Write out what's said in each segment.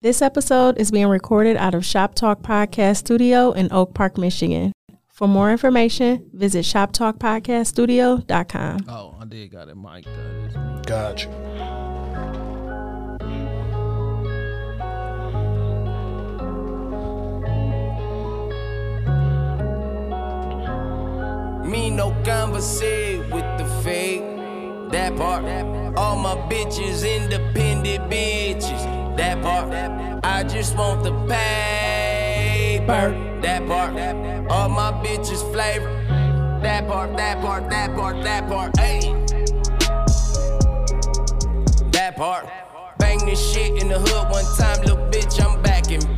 This episode is being recorded out of Shop Talk Podcast Studio in Oak Park, Michigan. For more information, visit shoptalkpodcaststudio.com. Oh, I did got it mic'd up. Gotcha. Me no conversate with the fake. That part. All my bitches independent bitches. That part. I just want the paper. That part. All my bitches flavor. That part, that part, that part, that part. Hey. That part. Bang this shit in the hood one time, little bitch. I'm back and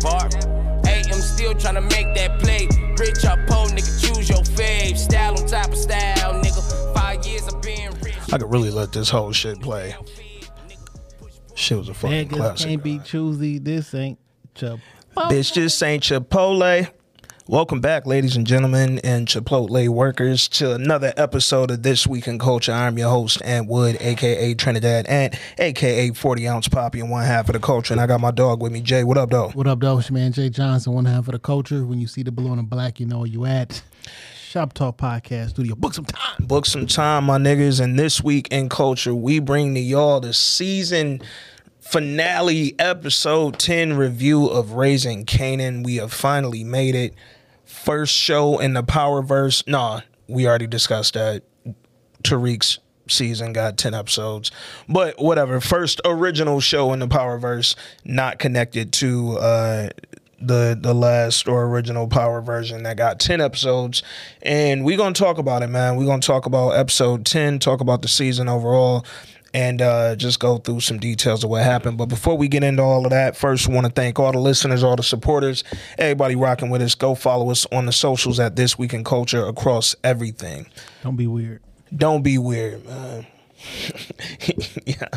That part. AM still tryna make that play. Rich or poor, nigga, choose your fave. Style on top of style, nigga. Five years of being rich. I could really let this whole shit play. Shit was a fucking Niggas classic. can't be choosy. This ain't Chipotle. Bitch, this ain't Chipotle. Welcome back, ladies and gentlemen, and Chipotle workers, to another episode of This Week in Culture. I'm your host, Ant Wood, aka Trinidad Ant, aka 40 ounce Poppy, and one half of the culture. And I got my dog with me, Jay. What up, though? What up, though? It's your man Jay Johnson, one half of the culture. When you see the blue and the black, you know where you at. Shop Talk Podcast Studio. Book some time. Book some time, my niggas. And this week in culture, we bring to y'all the season finale, episode 10 review of Raising Kanan. We have finally made it. First show in the Powerverse. Nah, we already discussed that. Tariq's season got 10 episodes. But whatever. First original show in the Powerverse, not connected to uh the the last or original power version that got 10 episodes and we're gonna talk about it man we're gonna talk about episode 10 talk about the season overall and uh, just go through some details of what happened but before we get into all of that first want to thank all the listeners all the supporters everybody rocking with us go follow us on the socials at this week in culture across everything Don't be weird. don't be weird, man. yeah.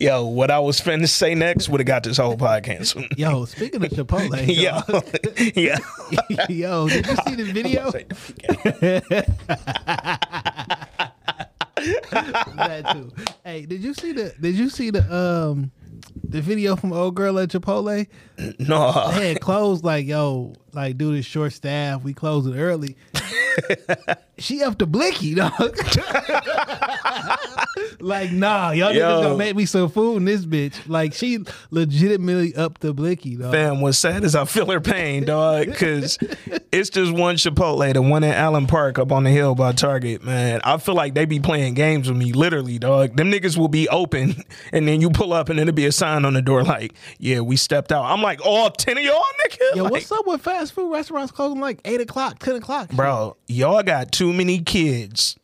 Yo, what I was finna say next would have got this whole pod canceled. Yo, speaking of Chipotle, Yo, yeah. yo, did you see the video? that too. Hey, did you see the? Did you see the um the video from old girl at Chipotle? no, They had closed like yo, like due to short staff, we closed it early. she up to blicky, dog. like nah, y'all Yo. niggas gonna make me some food in this bitch. Like she legitimately up to blicky, dog. fam. What's sad is I feel her pain, dog, because it's just one Chipotle, the one in Allen Park up on the hill by Target, man. I feel like they be playing games with me, literally, dog. Them niggas will be open, and then you pull up, and then it'll be a sign on the door like, "Yeah, we stepped out." I'm like, all ten of y'all, nigga. Yo, Like, what's up with fast food restaurants closing like eight o'clock, ten o'clock? bro, y'all got too many kids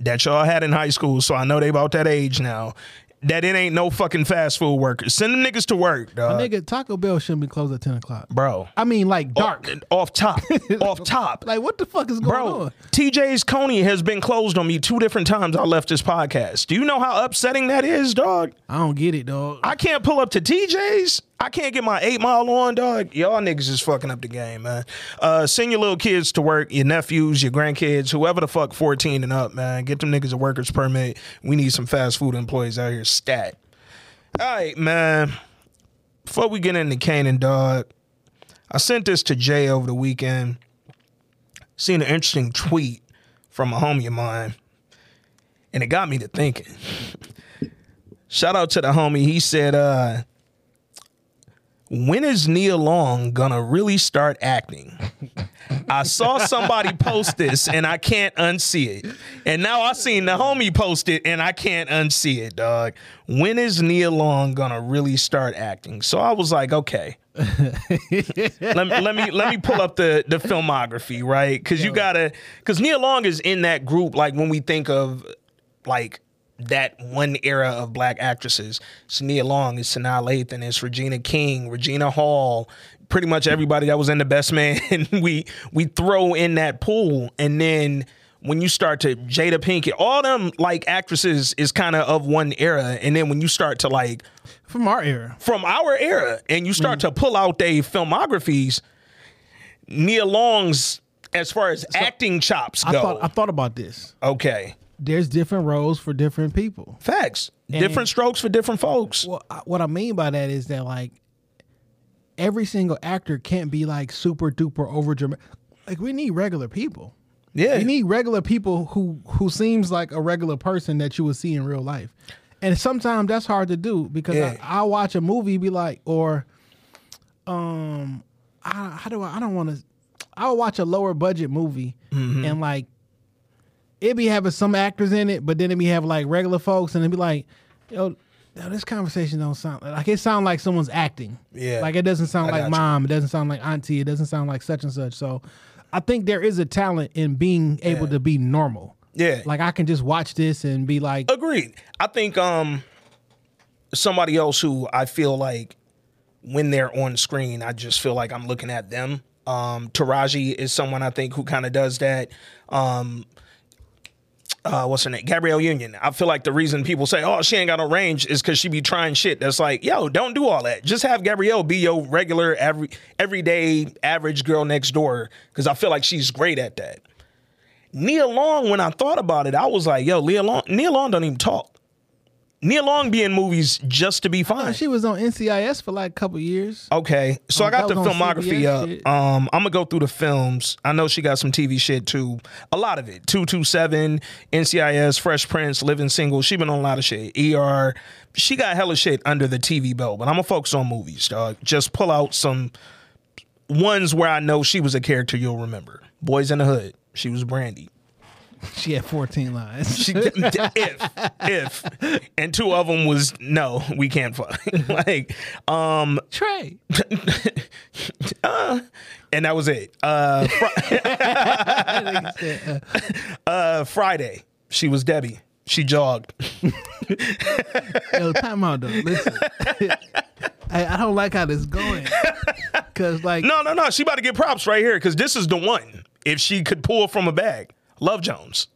that y'all had in high school, so I know they about that age now. That it ain't no fucking fast food workers. Send them niggas to work, dog. Nigga, Taco Bell shouldn't be closed at ten o'clock. bro. I mean, like oh, dark. Off top. off top. Like, what the fuck is going Bro, on? TJ's Coney has been closed on me two different times I left this podcast. Do you know how upsetting that is, dog? I don't get it, dog. I can't pull up to TJ's. I can't get my eight mile on, dog. Y'all niggas is fucking up the game, man. Uh, send your little kids to work, your nephews, your grandkids, whoever the fuck 14 and up, man. Get them niggas a worker's permit. We need some fast food employees out here stat. All right, man. Before we get into Kanan, dog, I sent this to Jay over the weekend. Seen an interesting tweet from a homie of mine, and it got me to thinking. Shout out to the homie. He said, uh, when is Nia Long gonna really start acting? I saw somebody post this and I can't unsee it. And now I seen the homie post it and I can't unsee it, dog. When is Nia Long gonna really start acting? So I was like, okay. let, me, let me let me pull up the the filmography, right? Because you gotta because Nia Long is in that group. Like when we think of like that one era of black actresses. It's Nia Long, it's Sanaa Lathan, it's Regina King, Regina Hall, pretty much everybody that was in the best man. we we throw in that pool. And then when you start to Jada Pinkett, all them like actresses is kind of of one era, and then when you start to like From our era. from our era, and you start mm. to pull out their filmographies, Nia Long's as far as acting chops I go. thought I thought about this. okay, There's different roles for different people. facts, different strokes for different folks. Well, what I mean by that is that like every single actor can't be like super duper over dramatic. Like we need regular people. Yeah, We need regular people who who seems like a regular person that you would see in real life. And sometimes that's hard to do because Yeah. I, I watch a movie be like or um I, how do I I don't want to I'll watch a lower budget movie Mm-hmm. and like it be having some actors in it, but then it be have like regular folks and it be like, yo, yo, this conversation don't sound like it sound like someone's acting. Yeah. Like it doesn't sound I like you. mom, it doesn't sound like auntie, it doesn't sound like such and such. So I think there is a talent in being able Yeah. to be normal. Yeah. Like I can just watch this and be like, Agreed. I think um somebody else who I feel like when they're on screen, I just feel like I'm looking at them. Um Taraji is someone I think who kind of does that. Um uh, what's her name? Gabrielle Union. I feel like the reason people say, "Oh, she ain't got no range," is because she be trying shit. That's like, yo, don't do all that. Just have Gabrielle be your regular, every everyday, average girl next door. Because I feel like she's great at that. Nia Long, when I thought about it, I was like, yo, Nia Long, Nia Long don't even talk. Nia Long be in movies just to be fine. she was on NCIS for like a couple years. Okay, so Oh, I got the filmography up. shit. Um, I'm gonna go through the films. I know she got some TV shit too. A lot of it. Two two seven, NCIS, Fresh Prince, Living Single. She been on a lot of shit. ER. She got hella shit under the TV belt. But I'm gonna focus on movies, dog. Just pull out some ones where I know she was a character you'll remember. Boys in the Hood. She was Brandy. She had 14 lines. She, if if and two of them was no, we can't fuck. like um Trey. uh, and that was it. Uh, fri- uh, Friday, she was Debbie. She jogged. Yo, time out though. Listen. I, I don't like how this is going. Cause like No, no, no. She about to get props right here because this is the one. If she could pull from a bag, Love Jones.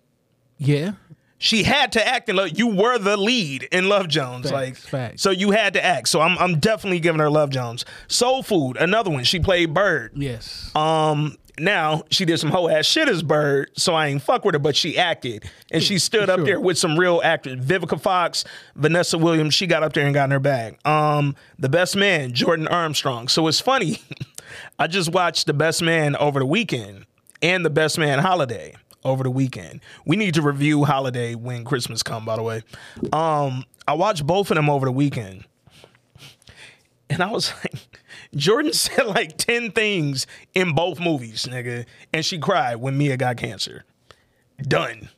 Yeah. She had to act in Love. You were the lead in Love Jones, Facts, like facts. so you had to act. So I'm I'm definitely giving her Love Jones. Soul Food, another one. She played Bird. Yes. Um, now she did some whole ass shit as Bird, so I ain't fuck with her, but she acted and she stood up sure. there with some real actors. Vivica Fox, Vanessa Williams, she got up there and got in her bag. Um, the best man, Jordan Armstrong. So it's funny. I just watched the best man over the weekend and the best man holiday over the weekend. We need to review holiday when Christmas come, by the way. Um, I watched both of them over the weekend. And I was like, Jordan said like 10 things in both movies, nigga. And she cried when Mia got cancer. Done.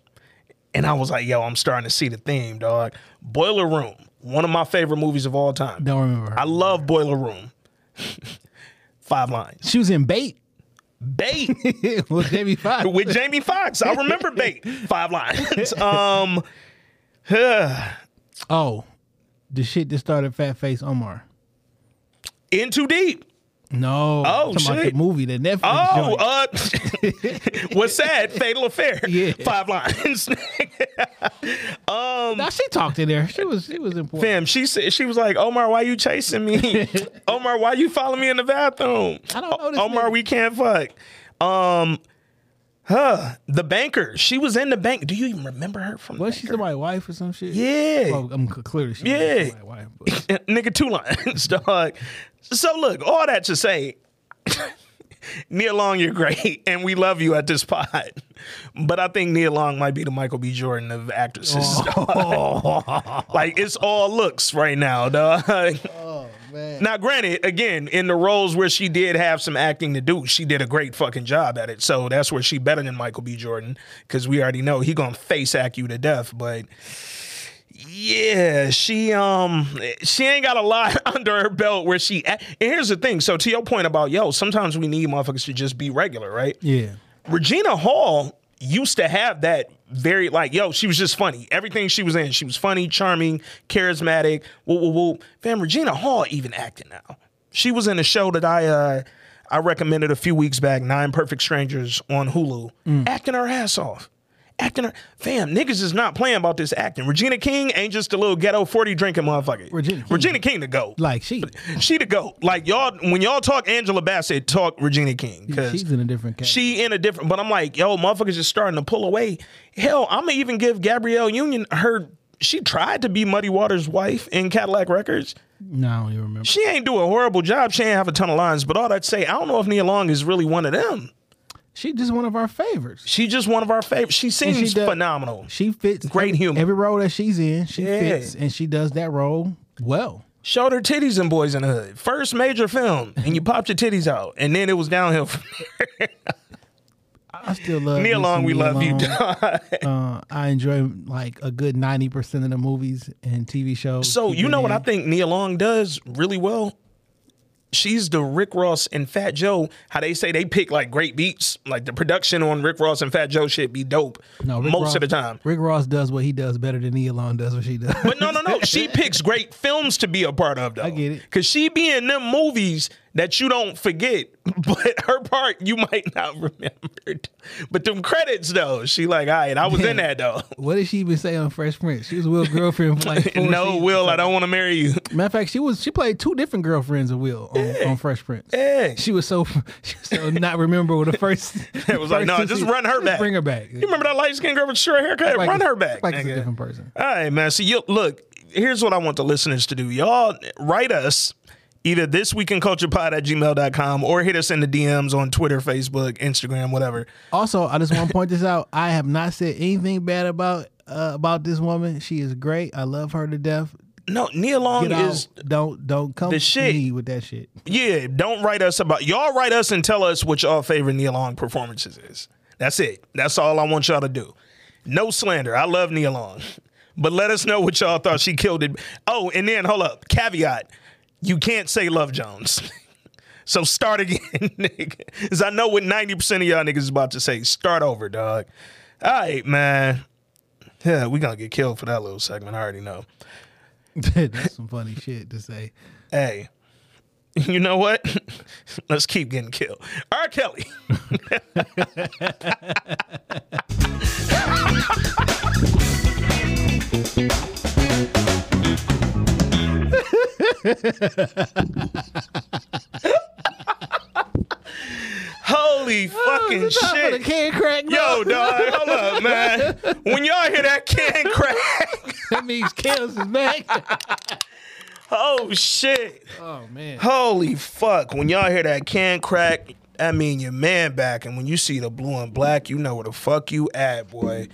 And I was like, yo, I'm starting to see the theme, dog. Boiler Room, one of my favorite movies of all time. don't remember. I love Boiler Room. Five lines. she was in Bait Bait with Jamie Foxx. with Jamie Foxx. I remember Bait. Five lines. Um, oh, the shit that started Fat Face Omar. in too deep. No. Oh, shit. the movie, the Netflix Oh, uh, what's sad? Fatal Affair. Yeah. Five lines. now she talked in there. She was she was important. Fam, she said she was like, Omar, why you chasing me? Omar, why you following me in the bathroom? I don't know this Omar, nigga. we can't fuck. Um, huh? The banker. She was in the bank. Do you even remember her from? Was she somebody's wife or some shit? Yeah. Well, I'm c- clearly she Yeah. somebody's wife. But Nigga, two lines, dog. So look, all that to say, Nia Long, you're great, and we love you at this pod. But I think Nia Long might be the Michael B. Jordan of actresses. dog. Oh. like it's all looks right now, dog. oh man. Now, granted, again, in the roles where she did have some acting to do, she did a great fucking job at it. So that's where she better than Michael B. Jordan because we already know he gonna face act you to death. But yeah, she um she ain't got a lot under her belt where she. And here's the thing. So to your point about yo, sometimes we need motherfuckers to just be regular, right? Yeah. Regina Hall used to have that very like yo, she was just funny. Everything she was in, she was funny, charming, charismatic. Woo woo woo. Fam, Regina Hall even acting now. She was in a show that I uh I recommended a few weeks back, Nine Perfect Strangers on Hulu, acting her ass off. Acting. Fam, niggas is not playing about this acting. Regina King ain't just a little ghetto 40 drinking motherfucker. Regina King. Regina King the GOAT. Like she, She the GOAT. Like y'all, when y'all talk Angela Bassett, talk Regina King. Cause she's in a different category. she in a different, but I'm like, yo, motherfuckers just starting to pull away. Hell, I'm gonna even give Gabrielle Union her. She tried to be Muddy Waters' wife in Cadillac Records. no, I don't even remember. She ain't do a horrible job. She ain't have a ton of lines, but all that say, I don't know if Nia Long is really one of them. She just one of our favorites. She just one of our favorites. She seems she does- phenomenal. She fits Great every, human. Every role that she's in, she Yeah. fits, and she does that role well. Showed her titties in Boys in the Hood. First major film, and you popped your titties out, and then it was downhill from there. I still love me Long, we love you. Long. Uh, I enjoy like a good ninety percent of the movies and TV shows. So you know what I think Nia Long does really well? She's the Rick Ross and Fat Joe. How they say they pick like great beats. Like the production on Rick Ross and Fat Joe shit be dope. No, Rick most Ross- of the time. Rick Ross does what he does better than Elon does what she does. But no, no, no. She picks great films to be a part of, though. I get it. Cause she be in them movies that you don't forget, but her part you might not remember. But them credits though, she like, all right, I was in that though. what did she even say on Fresh Prince? She was Will's girlfriend for like four no, seasons. Will, I don't want to marry you. Matter of fact, she was she played two different girlfriends of Will on, on Fresh Prince. Yeah. She was so she was so not remember with the first. It was like, no, just seasons. run her back. Bring her back. You remember that light skinned girl with short haircut? Like Run her back. Like it's a different person. All right, man. So you look. Here's what I want the listeners to do. Y'all write us either this week in culture pod at gmail.com or hit us in the DMs on Twitter, Facebook, Instagram, whatever. Also, I just want to point this out. I have not said anything bad about uh, about this woman. She is great. I love her to death. No, Nia Long Get is out. Don't don't come the shit. me with that shit. yeah. Don't write us about y'all. Write us and tell us what y'all favorite Nia Long performances is. That's it. That's all I want y'all to do. No slander. I love Nia Long, but let us know what y'all thought she killed it. Oh, and then hold up. Caveat: You can't say Love Jones. So start again, nigga. Because I know what 90% of y'all niggas is about to say. Start over, dog. All right, man. Yeah, we gonna get killed for that little segment. I already know. That's some funny shit to say. Hey, you know what? Let's keep getting killed. R. Kelly. Holy fucking It's time the shit. can crack. Yo, dog, hold up, man. When y'all hear that can crack, that means Chaos is back. oh shit. oh man. Holy fuck. When y'all hear that can crack, I mean your man back. And when you see the blue and black, you know where the fuck you at, boy.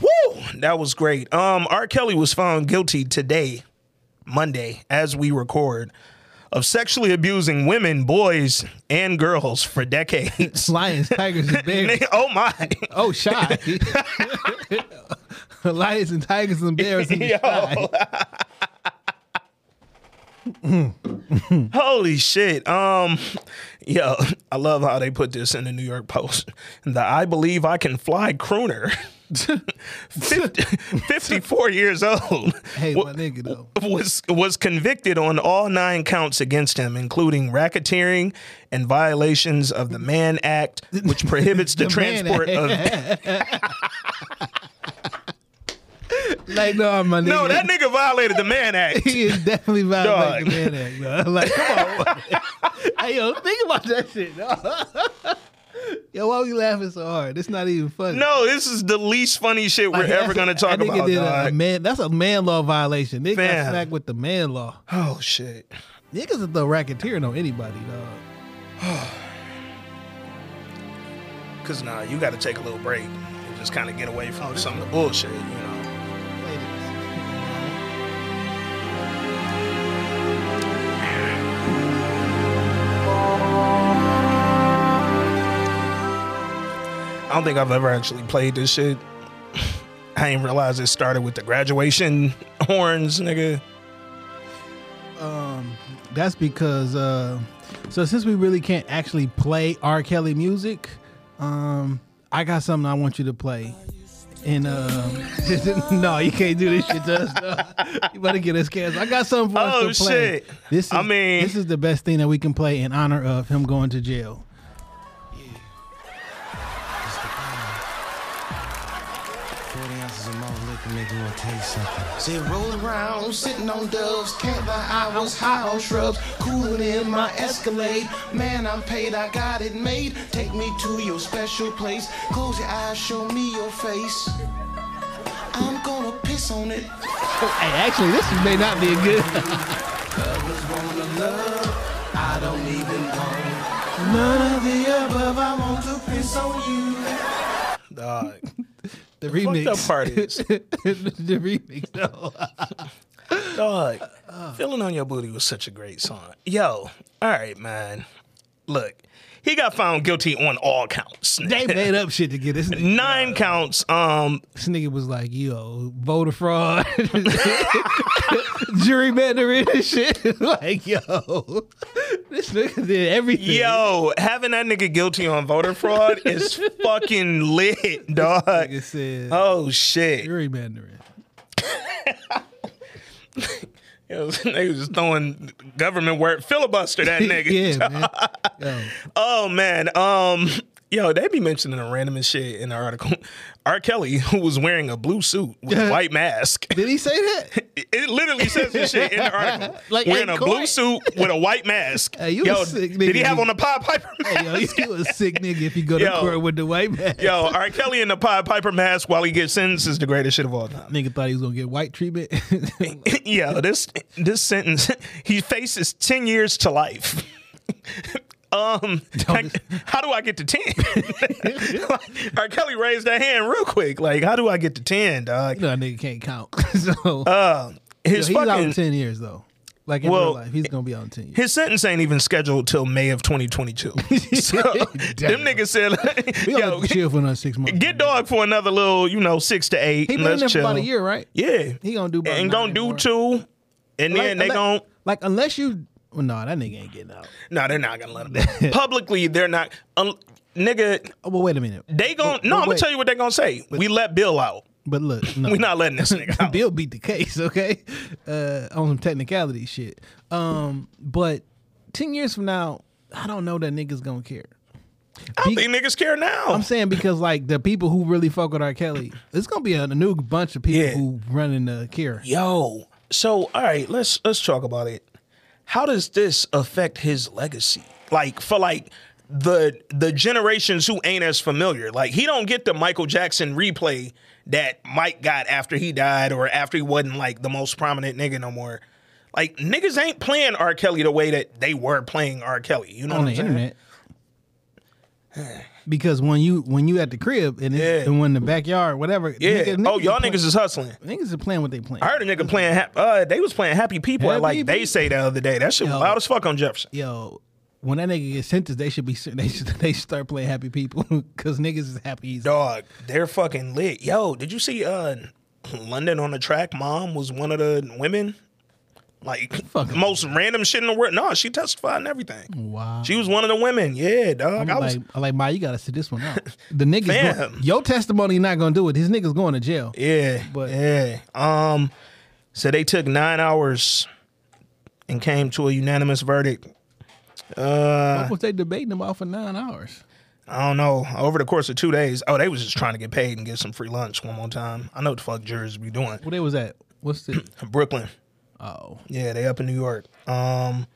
Woo! That was great. Um, R. Kelly was found guilty today, Monday, as we record, of sexually abusing women, boys, and girls for decades. Lions, tigers, and bears. Oh my. Oh, shy. Lions and tigers and bears in the. Holy shit. Um yo, I love how they put this in the New York Post. The I believe I can fly crooner. 50, 54 years old. Hey, my nigga though. was was convicted on all nine counts against him, including racketeering and violations of the Mann Act, which prohibits the, The transport of Like no, my nigga. No, that nigga violated the Mann Act. he is definitely violating Dog. the man act. dog. Like, come on. hey, yo, think about that shit. Yo, why are we laughing so hard? It's not even funny. No, this is the least funny shit we're ever gonna talk about. a- a man, that's a man law violation. Nigga Fam. got smacked with the man law. Oh shit. Niggas is the racketeering on anybody, dog. Cause nah, you got to take a little break and just kind of get away from oh, some of the bullshit, you know. I don't think I've ever actually played this shit. I didn't realize it started with the graduation horns, nigga. Um, that's because uh, so since we really can't actually play R. Kelly music, um, I got something I want you to play. And um, no, you can't do this shit to us. No. You better get us canceled. I got something for Oh, us to play. shit. This is, I mean- this is the best thing that we can play in honor of him going to jail. Tell you something. Say roll around, sitting on doves. Can't lie, I was high on shrubs. Cooling in my Escalade. Man, I'm paid, I got it made. Take me to your special place. Close your eyes, show me your face. I'm gonna piss on it. Oh, hey, actually, this may not be a good. Others wanna love, I don't even want none of the above. I want to piss on you. Dog. The fucked remix. up part is- the remix. though. Dog, feeling on your booty was such a great song. Yo, all right, man. Look, he got found guilty on all counts. they made up shit to get this. Nigga. Nine counts. Um, This nigga was like, yo, voter fraud, gerrymandering and shit. like, yo, this nigga did everything. yo, having that nigga guilty on voter fraud is fucking lit, dog. nigga said Oh shit. gerrymandering. Yo, they was just throwing government work filibuster that nigga. yeah, man. Yo, Oh man, um, yo, they be mentioning the randomest shit in the article. R. Kelly, who was wearing a blue suit with a white mask. did he say that? It it literally says this shit in the article. Like, wearing in a blue suit with a white mask. Hey, you a yo, sick did he have on a Pied Piper Hey, yo, mask? you a sick nigga if you go to Yo. court with the white man. Yo, R. Kelly in the Pied Piper mask while he gets sentenced is the greatest shit of all time. Nigga thought he was gonna get white treatment. Yo, this this sentence, he faces ten years to life. Um, how do I get to ten? R. Kelly raised that hand real quick. Like, how do I get to ten, dog? you know that nigga can't count. so Uh, yo, his he's out fucking in ten years though. Like in Well, real life, he's gonna be out in ten years. his sentence ain't even scheduled till May of 2022. so them niggas said, We "Yo, gonna chill for another six months. get dog for another little, you know, six to eight. He been in there for about a year, right? Yeah, He gonna do about and gonna do more. two, and then they gonna like unless you. Well, no, that nigga ain't getting out. No, they're not gonna let him. Publicly, they're not. Um, nigga, Oh, well, wait a minute. they gon' But- no. but I'm gonna tell you what they're gonna say. We let Bill out. But look, no. We not letting this nigga out. Bill beat the case, okay? Uh, on some technicality shit. Um, but ten years from now, I don't know that niggas gonna care. I don't think niggas care now. I'm saying because like the people who really fuck with R. Kelly, it's gonna be a, new bunch of people Yeah. who running the care. Yo, so all right, let's let's talk about it. How does this affect his legacy? Like for like the the generations who ain't as familiar. Like he don't get the Michael Jackson replay that Mike got after he died or after he wasn't like the most prominent nigga no more. Like niggas ain't playing R. Kelly the way that they were playing R. Kelly. You know on what the I'm saying? internet. Because when you when you at the crib and, it's, Yeah. and when the backyard whatever Yeah. nigga- oh, y'all are play- niggas is hustling. niggas are playing what they playing. I heard a nigga playing. Uh, they was playing Happy People at like Happy they say the other day. That shit was Yo. loud as fuck on Jefferson. Yo, when that nigga gets sentenced, they should be they should they should start playing happy people because niggas is happy. As, Dog, they're fucking lit. Yo, did you see uh London on the track? Mom was one of the women. Like Fuck. most random shit in the world. No, she testified and everything. wow. She was one of the women. Yeah, dog. I'm I was like, I'm like, Ma, you gotta sit this one out. The niggas, Fam. going, your testimony not gonna do it. His niggas going to jail. Yeah, But- yeah. Um, so they took nine hours and came to a unanimous verdict. Uh, What was they debating about for nine hours? I don't know. Over the course of two days, oh, they was just trying to get paid and get some free lunch one more time. I know what the fuck jurors be doing. What they was at? What's the? Brooklyn. Oh, Yeah, they up in New York. Um,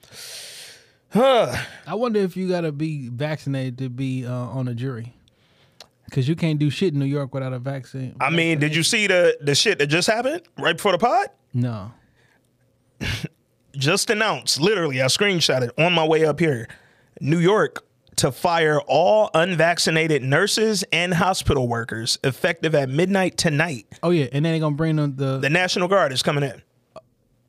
huh. I wonder if you gotta be vaccinated to be uh, on a jury. Cause you can't do shit in New York without a vaccine. I mean, did you see the the shit that just happened right before the pod? No. Just announced, literally, I screenshot it on my way up here. New York to fire all unvaccinated nurses and hospital workers effective at midnight tonight. Oh yeah, and then they gonna bring them the, The National Guard is coming in.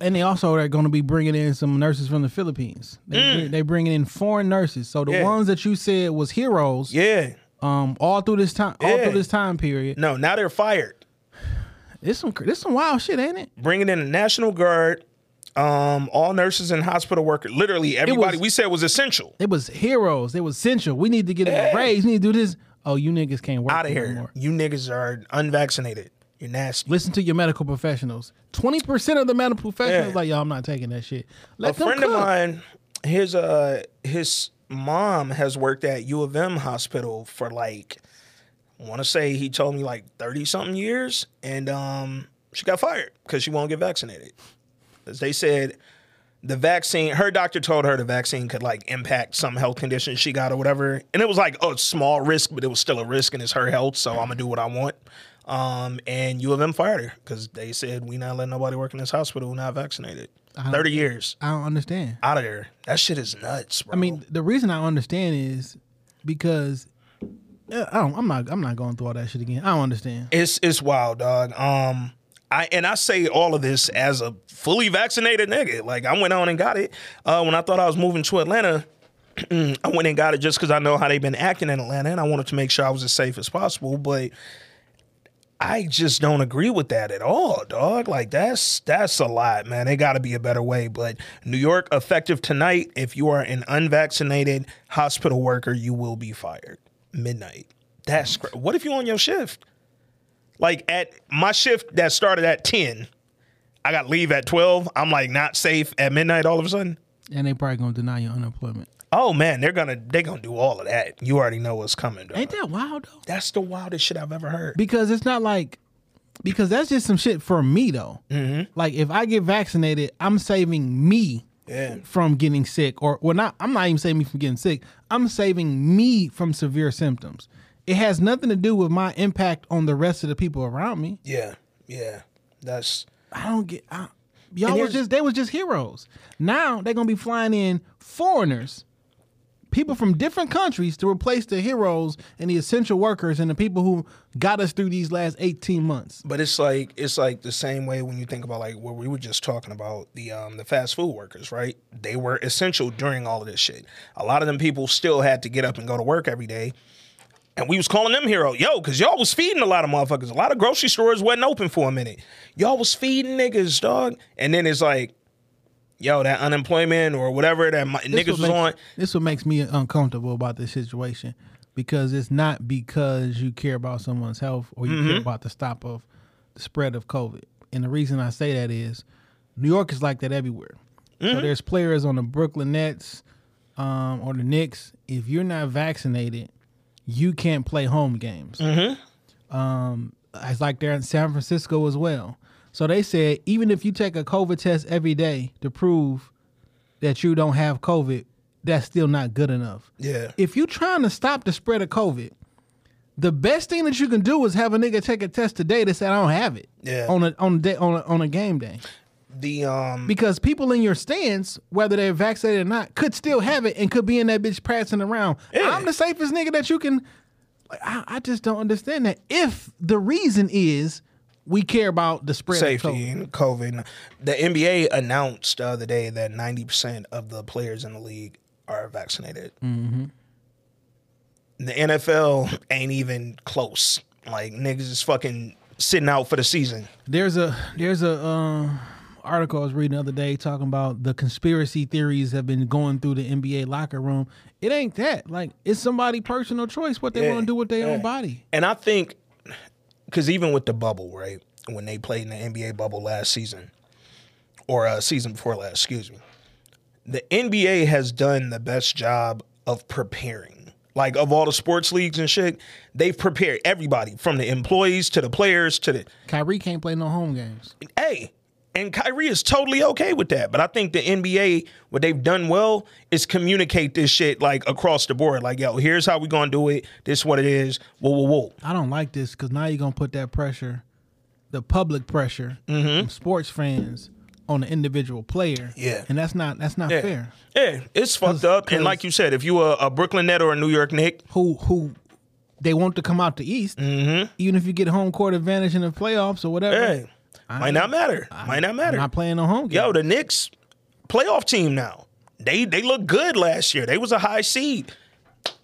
And they also are gonna be bringing in some nurses from the Philippines. They bring, they bringing in foreign nurses. So the Mm. Yeah. ones that you said was heroes, Yeah. um, all through this time, all Yeah. through this time period. No, now they're fired. It's some this some wild shit, ain't it? Bringing in the National Guard, um, all nurses and hospital workers. Literally everybody we said was essential. It was heroes. It was essential. We need to get a raise. We need to do this. Oh, you niggas can't work Out of here. more. You niggas are unvaccinated. You're nasty. Listen to your medical professionals. Twenty percent of the medical professionals Yeah. like, yo, I'm not taking that shit. Let a friend of mine, his uh his mom has worked at U of M hospital for like want to say he told me like 30 something years and um She got fired because she won't get vaccinated. As they said, the vaccine, her doctor told her the vaccine could like impact some health condition she got or whatever. And it was like a small risk, but it was still a risk and it's her health. So I'm to do what I want. Um, and U of M fired her because they said, we not letting nobody work in this hospital who not vaccinated. 30 years I don't understand. out of there. That shit is nuts, bro. I mean, the reason I understand is because uh, I don't, I'm not I'm not going through all that shit again. I don't understand. It's it's wild, dog. Um, I and I say all of this as a fully vaccinated nigga. Like I went on and got it uh, when I thought I was moving to Atlanta. I went and got it just because I know how they've been acting in Atlanta, and I wanted to make sure I was as safe as possible. But I just don't agree with that at all, dog. Like that's that's a lot, man. They got to be a better way. But New York, effective tonight, if you are an unvaccinated hospital worker, you will be fired midnight. That's what if you on your shift? Like at my shift that started at ten, I got leave at twelve. I'm like not safe at midnight all of a sudden. And they probably gonna deny you unemployment. Oh man, they're gonna they're gonna do all of that. You already know what's coming. Dog. Ain't that wild though? That's the wildest shit I've ever heard. Because it's not like because that's just some shit for me though. Mm-hmm. Like if I get vaccinated, I'm saving me Yeah. from getting sick, or well, not. I'm not even saving me from getting sick. I'm saving me from severe symptoms. It has nothing to do with my impact on the rest of the people around me. Yeah, yeah. That's I don't get. I, y'all was just they was just heroes. Now they're gonna be flying in foreigners, people from different countries to replace the heroes and the essential workers and the people who got us through these last eighteen months. but it's like it's like the same way when you think about like what we were just talking about the um the fast food workers, right? They were essential during all of this shit. A lot of them people still had to get up and go to work every day. And we was calling them hero, yo, because y'all was feeding a lot of motherfuckers. A lot of grocery stores wasn't open for a minute. Y'all was feeding niggas, dog. And then it's like, yo, that unemployment or whatever that my, niggas was makes- on. This what makes me uncomfortable about this situation because it's not because you care about someone's health or you Mm-hmm. care about the stop of the spread of COVID. And the reason I say that is New York is like that everywhere. Mm-hmm. So there's players on the Brooklyn Nets um, or the Knicks. If you're not vaccinated, you can't play home games. Um, it's like they're in San Francisco as well. So they said even if you take a COVID test every day to prove that you don't have COVID, that's still not good enough. Yeah. If you're trying to stop the spread of COVID, the best thing that you can do is have a nigga take a test today that said I don't have it. Yeah. On a on a day on a, on a game day. The um Because people in your stands, whether they're vaccinated or not, could still have it and could be in that bitch passing around. Yeah. I'm the safest nigga that you can. Like, I, I just don't understand that. If the reason is we care about the spread of safety COVID. and COVID. The NBA announced the other day that ninety percent of the players in the league are vaccinated. Mm-hmm. The NFL ain't even close. Like niggas is fucking sitting out for the season. There's a there's a uh, article I was reading the other day talking about the conspiracy theories have been going through the NBA locker room. It ain't that. Like it's somebody personal choice what they Yeah, want to do with their yeah. own body. And I think, because even with the bubble, right, when they played in the NBA bubble last season, or uh, season before last, excuse me, the NBA has done the best job of preparing. Like of all the sports leagues and shit, they've prepared everybody from the employees to the players to the Kyrie can't play no home games. hey. And Kyrie is totally okay with that. But I think the NBA, what they've done well is communicate this shit like across the board. Like, yo, here's how we gonna do it. This is what it is. Whoa, whoa, whoa. I don't like this because now you're gonna put that pressure, the public pressure, from sports fans on the individual player. Mm-hmm. Yeah. and that's not that's not Yeah. fair. Yeah, it's fucked up. And like you said, if you are a Brooklyn Net or a New York Knick, Who who they want to come out the East, Mm-hmm. even if you get home court advantage in the playoffs or whatever. Hey, might not matter. might not matter. I'm not playing no home game. Yo, the Knicks playoff team now. They they look good last year. They was a high seed.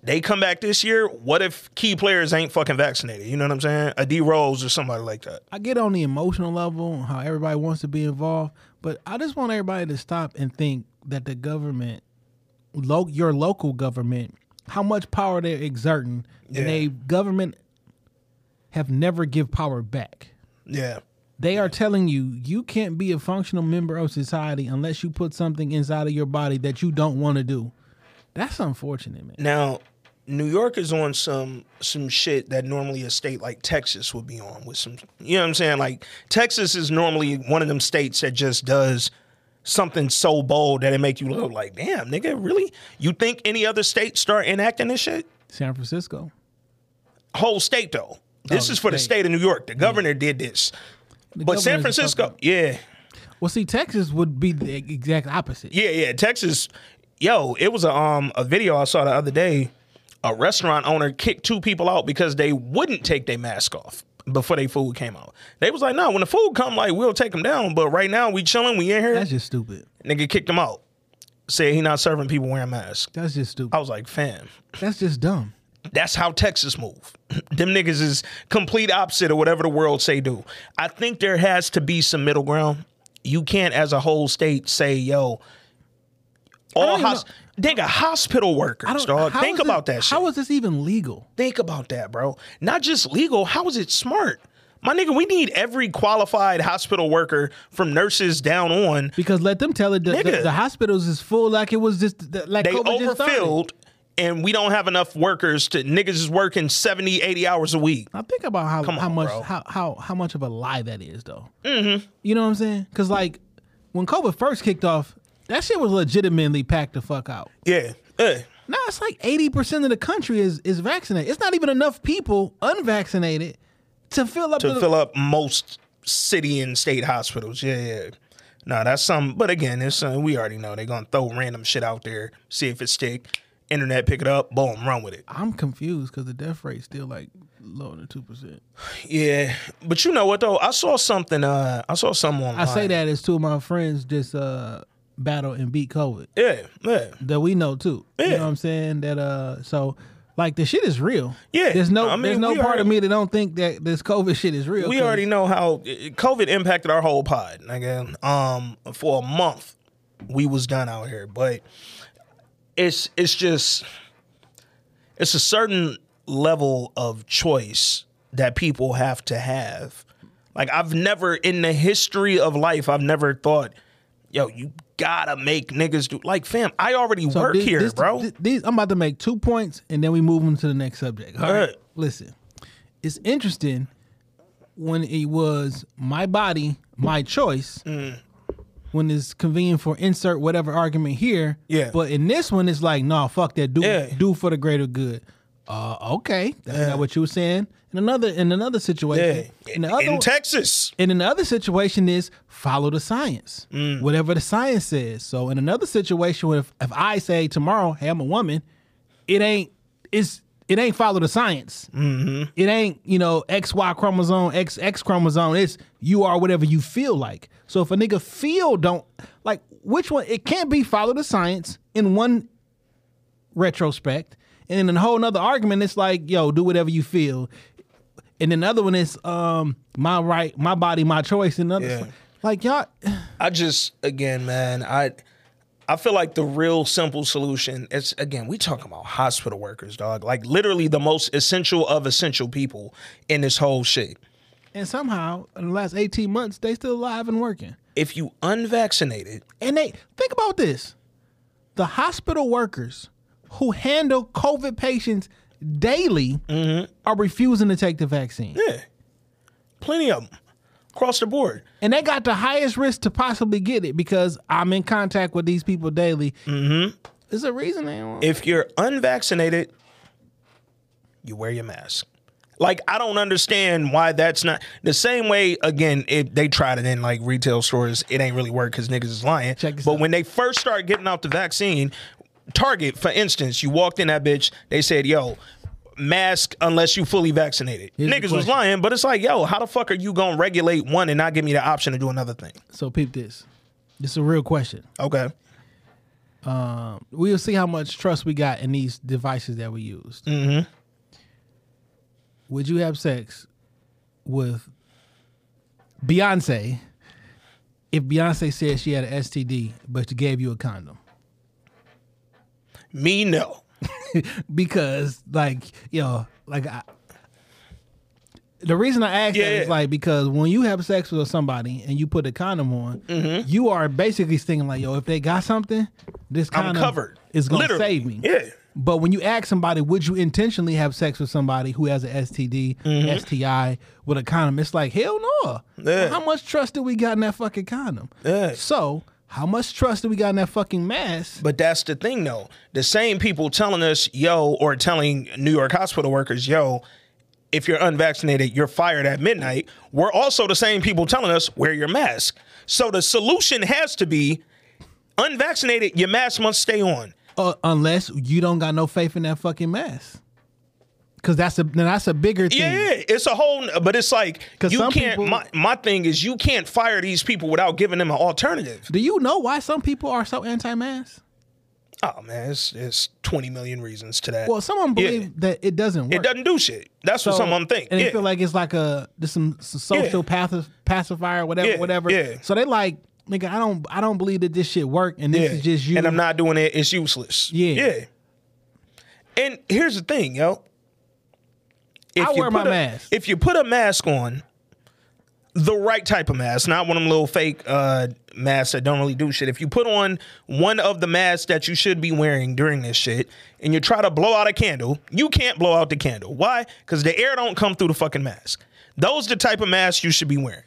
They come back this year. What if key players ain't fucking vaccinated? You know what I'm saying? A D Rose or somebody like that. I get on the emotional level, and how everybody wants to be involved, but I just want everybody to stop and think that the government, lo- your local government, how much power they're exerting, Yeah. and they government have never give power back. Yeah. They are telling you you can't be a functional member of society unless you put something inside of your body that you don't want to do. That's unfortunate, man. Now, New York is on some some shit that normally a state like Texas would be on with some you know what I'm saying? Like Texas is normally one of them states that just does something so bold that it make you look like, damn, nigga, really? You think any other state start enacting this shit? San Francisco. Whole state though. This Oh, is for the state. state of New York. The governor did this. But San Francisco, yeah. Well, see, Texas would be the exact opposite. Yeah, yeah. Texas, yo, it was a um a video I saw the other day. A restaurant owner kicked two people out because they wouldn't take their mask off before their food came out. They was like, no, when the food come, like we'll take them down. But right now we chilling, we in here. That's just stupid. Nigga kicked them out. Said he not serving people wearing masks. That's just stupid. I was like, fam, That's just dumb. That's how Texas move. Them niggas is complete opposite of whatever the world say do. I think there has to be some middle ground. You can't, as a whole state, say, yo, all hos- nigga, hospital workers, dog. Think about that shit. How is this even legal? Think about that, bro. Not just legal. How is it smart? My nigga, we need every qualified hospital worker from nurses down on. Because let them tell it, the, the, the hospitals is full like it was just like They COVID just overfilled, and we don't have enough workers to niggas is working 70, 80 hours a week. Now think about how Come how on, much bro. how, how how much of a lie that is though. Mm-hmm. You know what I'm saying? Because like when COVID first kicked off, that shit was legitimately packed the fuck out. Yeah. Eh. Now it's like eighty percent of the country is is vaccinated. It's not even enough people unvaccinated to fill up to the, fill up most city and state hospitals. Yeah, yeah. No, that's some. But again, it's uh, we already know they're gonna throw random shit out there, see if it stick. Internet pick it up, boom, run with it. I'm confused because the death rate's still like lower than two percent. Yeah, but you know what though? I saw something. Uh, I saw someone. I say that as two of my friends just uh battle and beat COVID Yeah, yeah. that we know too. You Yeah. know what I'm saying? That uh so like the shit is real. Yeah. There's no I mean, there's no part already- of me that don't think that this COVID shit is real. We already know how COVID impacted our whole pod. Nigga. Um, for a month, we was done out here, but it's it's just it's a certain level of choice that people have to have. Like I've never in the history of life, I've never thought, yo, you gotta make niggas do like fam, I already So work this- here, this- bro. th- these, I'm about to make two points and then we move on to the next subject. All right. Listen, it's interesting when it was my body, my choice. Mm. When it's convenient for insert whatever argument here. Yeah. But in this one, it's like, nah, fuck that. Do Yeah. do for the greater good. Uh, okay, that's not what you were saying. In another in another situation, yeah. in the In, other one- Texas. and in the other situation is follow the science, Mm. whatever the science says. So in another situation, if if I say tomorrow, hey, I'm a woman, it ain't it's it ain't follow the science. Mm-hmm. It ain't you know X Y chromosome X X chromosome. It's you are whatever you feel like. So if a nigga feel don't like which one, it can't be follow the science in one retrospect, and in a whole nother argument, it's like yo do whatever you feel. And then the other one is um my right, my body, my choice. And other Yeah. like y'all, I just again, man, I I feel like the real simple solution is again, we talking about hospital workers, dog. Like literally the most essential of essential people in this whole shit. and somehow in the last eighteen months they still alive and working. If you unvaccinated, And they think about this: the hospital workers who handle COVID patients daily mm-hmm. are refusing to take the vaccine, yeah, plenty of them across the board. and they got the highest risk to possibly get it because I'm in contact with these people daily. Mm-hmm. There's a reason they don't. If you're unvaccinated, you wear your mask. Like I don't understand why that's not the same way. Again, if they tried it in like retail stores, it ain't really work because niggas is lying. Check this but out. when they first started getting out the vaccine, Target, for instance, you walked in that bitch, they said, "Yo." Mask unless you fully vaccinated. Here's Niggas was lying, but it's like, yo, how the fuck are you gonna regulate one and not give me the option to do another thing? so peep this. This is a real question. Okay. we'll see how much trust we got in these devices that we used. Mm-hmm. Would you have sex with Beyonce if Beyonce said she had an STD but she gave you a condom? Me no. Because, like, you know, like, I, the reason I ask Yeah, that is like because when you have sex with somebody and you put a condom on, Mm-hmm. you are basically thinking like, yo, if they got something, this I'm condom covered. is gonna Literally. save me. Yeah. But when you ask somebody, would you intentionally have sex with somebody who has an STD, STI with a condom? It's like hell no. Yeah. How much trust do we got in that fucking condom? Yeah. So how much trust do we got in that fucking mask? But that's the thing, though. The same people telling us, yo, or telling New York hospital workers, yo, if you're unvaccinated, you're fired at midnight. We're also the same people telling us, wear your mask. So the solution has to be unvaccinated, your mask must stay on. Uh, unless you don't got no faith in that fucking mask. Cause that's a then that's a bigger thing. Yeah, yeah, it's a whole, but it's like you some can't. people- my, my thing is, you can't fire these people without giving them an alternative. Do you know why some people are so anti-mask? Oh man, it's, it's twenty million reasons to that. Well, some of them Yeah. believe that it doesn't work. it doesn't do shit. That's what So- some of them think. And yeah. they feel like it's like a just some, some social Yeah. paci- pacifier, whatever, Yeah, whatever. yeah. So they like, nigga, I don't, I don't believe that this shit work, and this yeah. is just you. and I'm not doing it. It's useless. Yeah. yeah. And here's the thing, yo. If I you wear my a- mask. If you put a mask on, the right type of mask, not one of them little fake uh, masks that don't really do shit. If you put on one of the masks that you should be wearing during this shit, and you try to blow out a candle, you can't blow out the candle. Why? Because the air don't come through the fucking mask. Those the type of masks you should be wearing.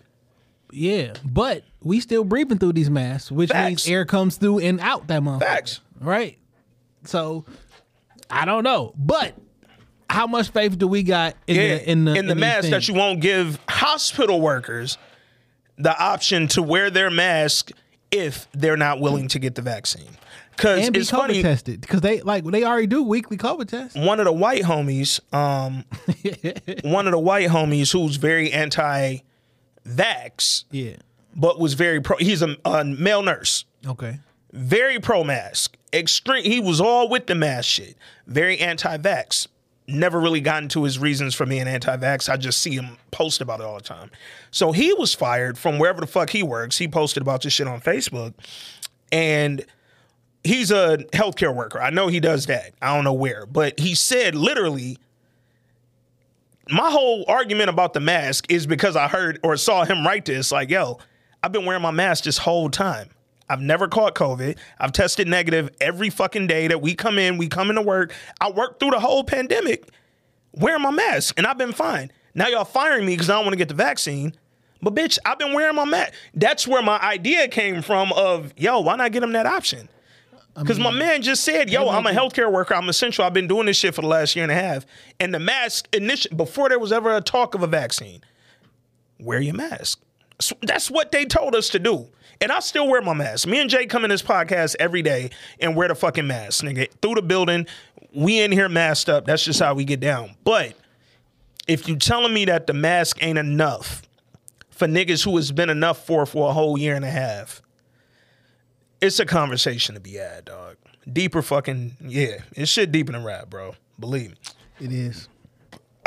Yeah, but we still breathing through these masks, which means air comes through and out that motherfucker. Facts. Right. So I don't know, but how much faith do we got in yeah, the in the in the these mask that you won't give hospital workers the option to wear their mask if they're not willing to get the vaccine. Because be it's COVID funny, tested because they like they already do weekly COVID tests. one of the white homies, um, one of the white homies who's very anti-vax, Yeah. but was very pro. He's a, a male nurse, Okay. very pro mask, extreme. He was all with the mask shit. Very anti-vax. Never really got into his reasons for being anti-vax. I just see him post about it all the time. So he was fired from wherever the fuck he works. He posted about this shit on Facebook, and he's a healthcare worker. I know he does that. I don't know where, but he said literally. My whole argument about the mask is because I heard or saw him write this. Like, yo, I've been wearing my mask this whole time. I've never caught COVID. I've tested negative every fucking day that we come in. We come into work. I worked through the whole pandemic wearing my mask, and I've been fine. Now y'all firing me because I don't want to get the vaccine. But bitch, I've been wearing my mask. That's where my idea came from. Of yo, why not get him that option? Because my man just said, "Yo, I'm a healthcare worker. I'm essential. I've been doing this shit for the last year and a half." And the mask, initially, before there was ever a talk of a vaccine, wear your mask. So that's what they told us to do. And I still wear my mask. Me and Jay come in this podcast every day and wear the fucking mask, nigga. Through the building, we in here masked up. That's just how we get down. But if you telling me that the mask ain't enough for niggas who has been enough for for a whole year and a half, it's a conversation to be had, dog. Deeper fucking yeah. It's shit deeper than rap, bro. Believe me. It is.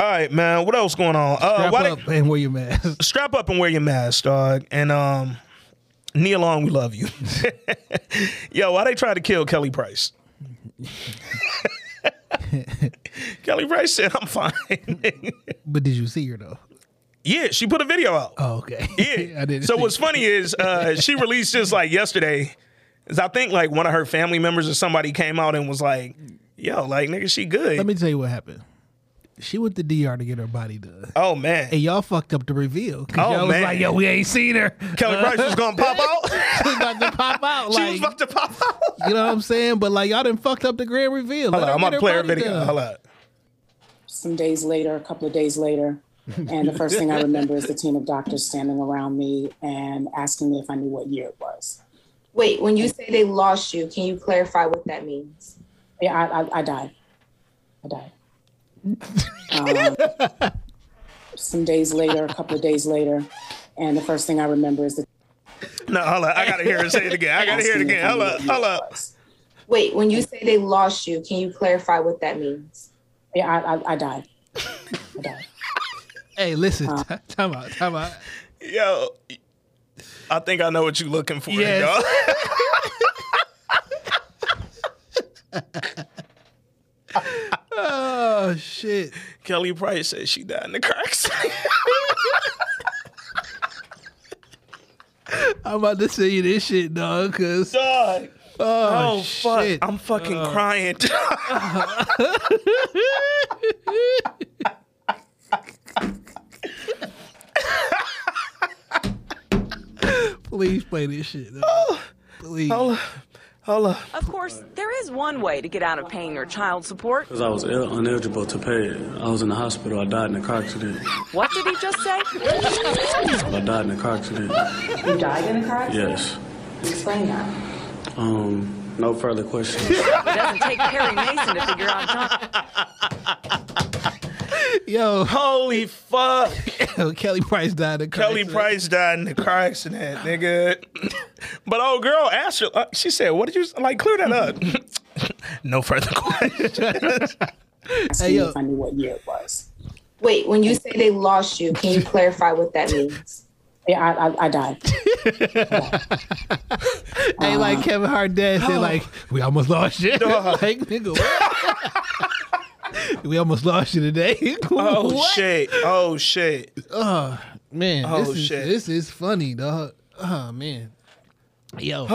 All right, man. What else going on? Uh, Strap up they- and wear your mask. strap up and wear your mask, dog. And um, Nia Long, we love you. Yo, why they try to kill Kelly Price? Kelly Price said, "I'm fine." but did you see her though? yeah, she put a video out. Oh, okay. Yeah. I didn't. So what's funny is uh, she released this like yesterday. Is I think like one of her family members or somebody came out and was like, "Yo, like nigga, she good." Let me tell you what happened. She went to DR to get her body done. oh man, And y'all fucked up the reveal. Cause Oh, y'all was like, yo, we ain't seen her. Kelly Price was gonna pop out. she was about to pop out. she was about to pop out. you know what I'm saying? But like, y'all done fucked up the grand reveal. Hold on, I'm her gonna get play her body video. done. Hold on. some days later, a couple of days later, and the first thing I remember is the team of doctors standing around me and asking me if I knew what year it was. Wait, when you say they lost you, can you clarify what that means? Yeah, I, I, I died. I died. Um, some days later, a couple of days later, and the first thing I remember is the No, hold on. I gotta hear her say it again. I gotta hear it asking me if again. Hold up, hold up. Wait, when you say they lost you, can you clarify what that means? Yeah, I, I, I died. I died. Hey, listen. t- time out. Time out. Yo, I think I know what you're looking for, Yes. dog. Oh shit. Kelly Price said she died in the cracks. I'm about to send you this shit, dog. Cause dog. Oh, Oh, fuck! I'm fucking Uh. crying. Please play this shit. dog. Please. hold up, hold up. Of course, there is one way to get out of paying your child support. Because I was Ill, uneligible to pay it. I was in the hospital. I died in a car accident. What did he just say? I died in a car accident. You died in a car accident? Yes. Explain that. Um, no further questions. It doesn't take Perry Mason to figure out time. Yo, Holy fuck! Kelly Price died of car Kelly accident. Price died in a car accident, nigga. But old girl asked her, uh, she said, "What did you like? Clear that up." no further questions. Asking Hey, me yo. if I knew what year it was. Wait, when you say they lost you, can you clarify what that means? Yeah, I, I, I died. Hey, like Kevin Hart dad said, like, we almost lost you. Dog. like, nigga, what? we almost lost you today. oh What? shit! Oh shit! Oh man, Oh, this is shit. this is funny, dog. Oh man. Yo,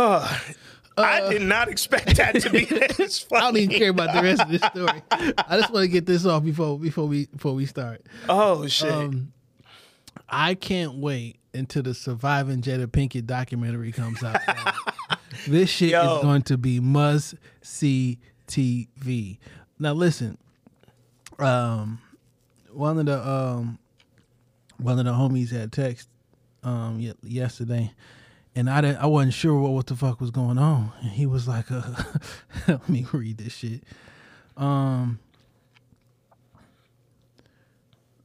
I did not expect that to be this funny. I don't even care about the rest of this story. I just want to get this off before before we before we start. Oh shit! Um, I can't wait until the Surviving Jada Pinkett documentary comes out. this shit Yo. is going to be must see TV. Now listen, um, one of the um, one of the homies had text um ye- yesterday, and I didn't, I wasn't sure what what the fuck was going on, and he was like, uh, "Let me read this shit." Um.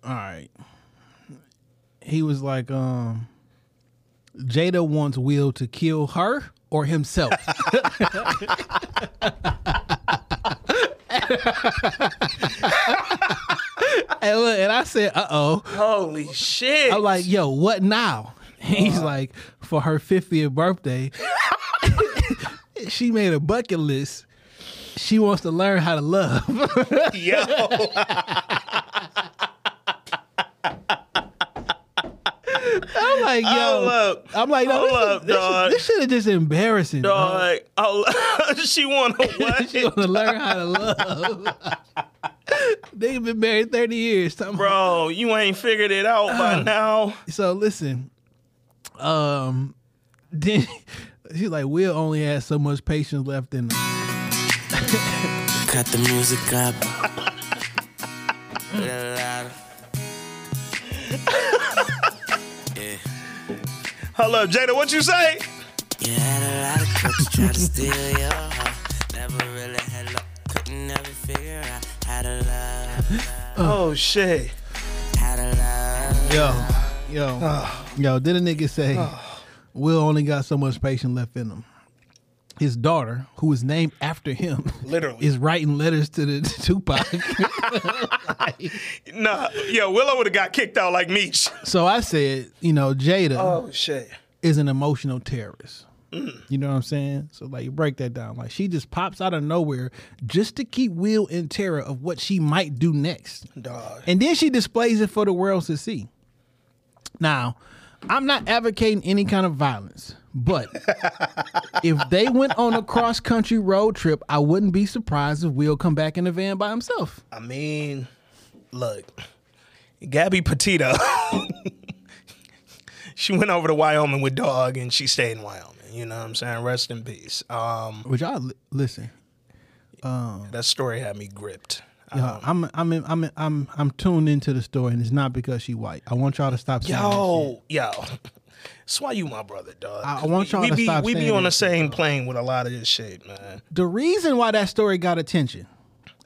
All right. He was like, um, Jada wants Will to kill her or himself. and, look, and I said, uh oh. Holy shit! I'm like, yo, what now? He's like, for her 50th birthday, she made a bucket list. She wants to learn how to love. yo, I'm like, yo. Hold up. I'm like, no, Hold this, up, is, this, dog. Is, this shit is just embarrassing. dog. dog. Oh, she want to what? she want to learn how to love. They've been married 30 years. Something. Bro, you ain't figured it out by now. So listen, um, then she's like, Will only has so much patience left in him. Cut the music up. Hold up, Jada. What you say? You had a lot of crooks try to steal your heart. Never really had luck. Couldn't ever figure out how to love. Oh shit! How to love. Yo, yo, ah. yo. Did a nigga say ah. Will only got so much patience left in him? His daughter, who is named after him, Literally. is writing letters to the Tupac. Nah, yo, Willow would have got kicked out like Meech. so I said, you know, Jada Oh shit! is an emotional terrorist. Mm. You know what I'm saying? So like, you break that down. Like, she just pops out of nowhere just to keep Will in terror of what she might do next. Dog. And then she displays it for the world to see. Now, I'm not advocating any kind of violence, but if they went on a cross country road trip, I wouldn't be surprised if Will come back in the van by himself. I mean, look, Gabby Petito. she went over to Wyoming with dog, and she stayed in Wyoming. You know what I'm saying? Rest in peace. Um, Which I li- listen. Um, that story had me gripped. Yo, I'm I'm in, I'm in, I'm I'm tuned into the story, and it's not because she white. I want y'all to stop saying that shit. Yo, yo. That's why you my brother, dog. I- I want y'all we to be, stop We be on the shit, same plane with a lot of this shit, man. The reason why that story got attention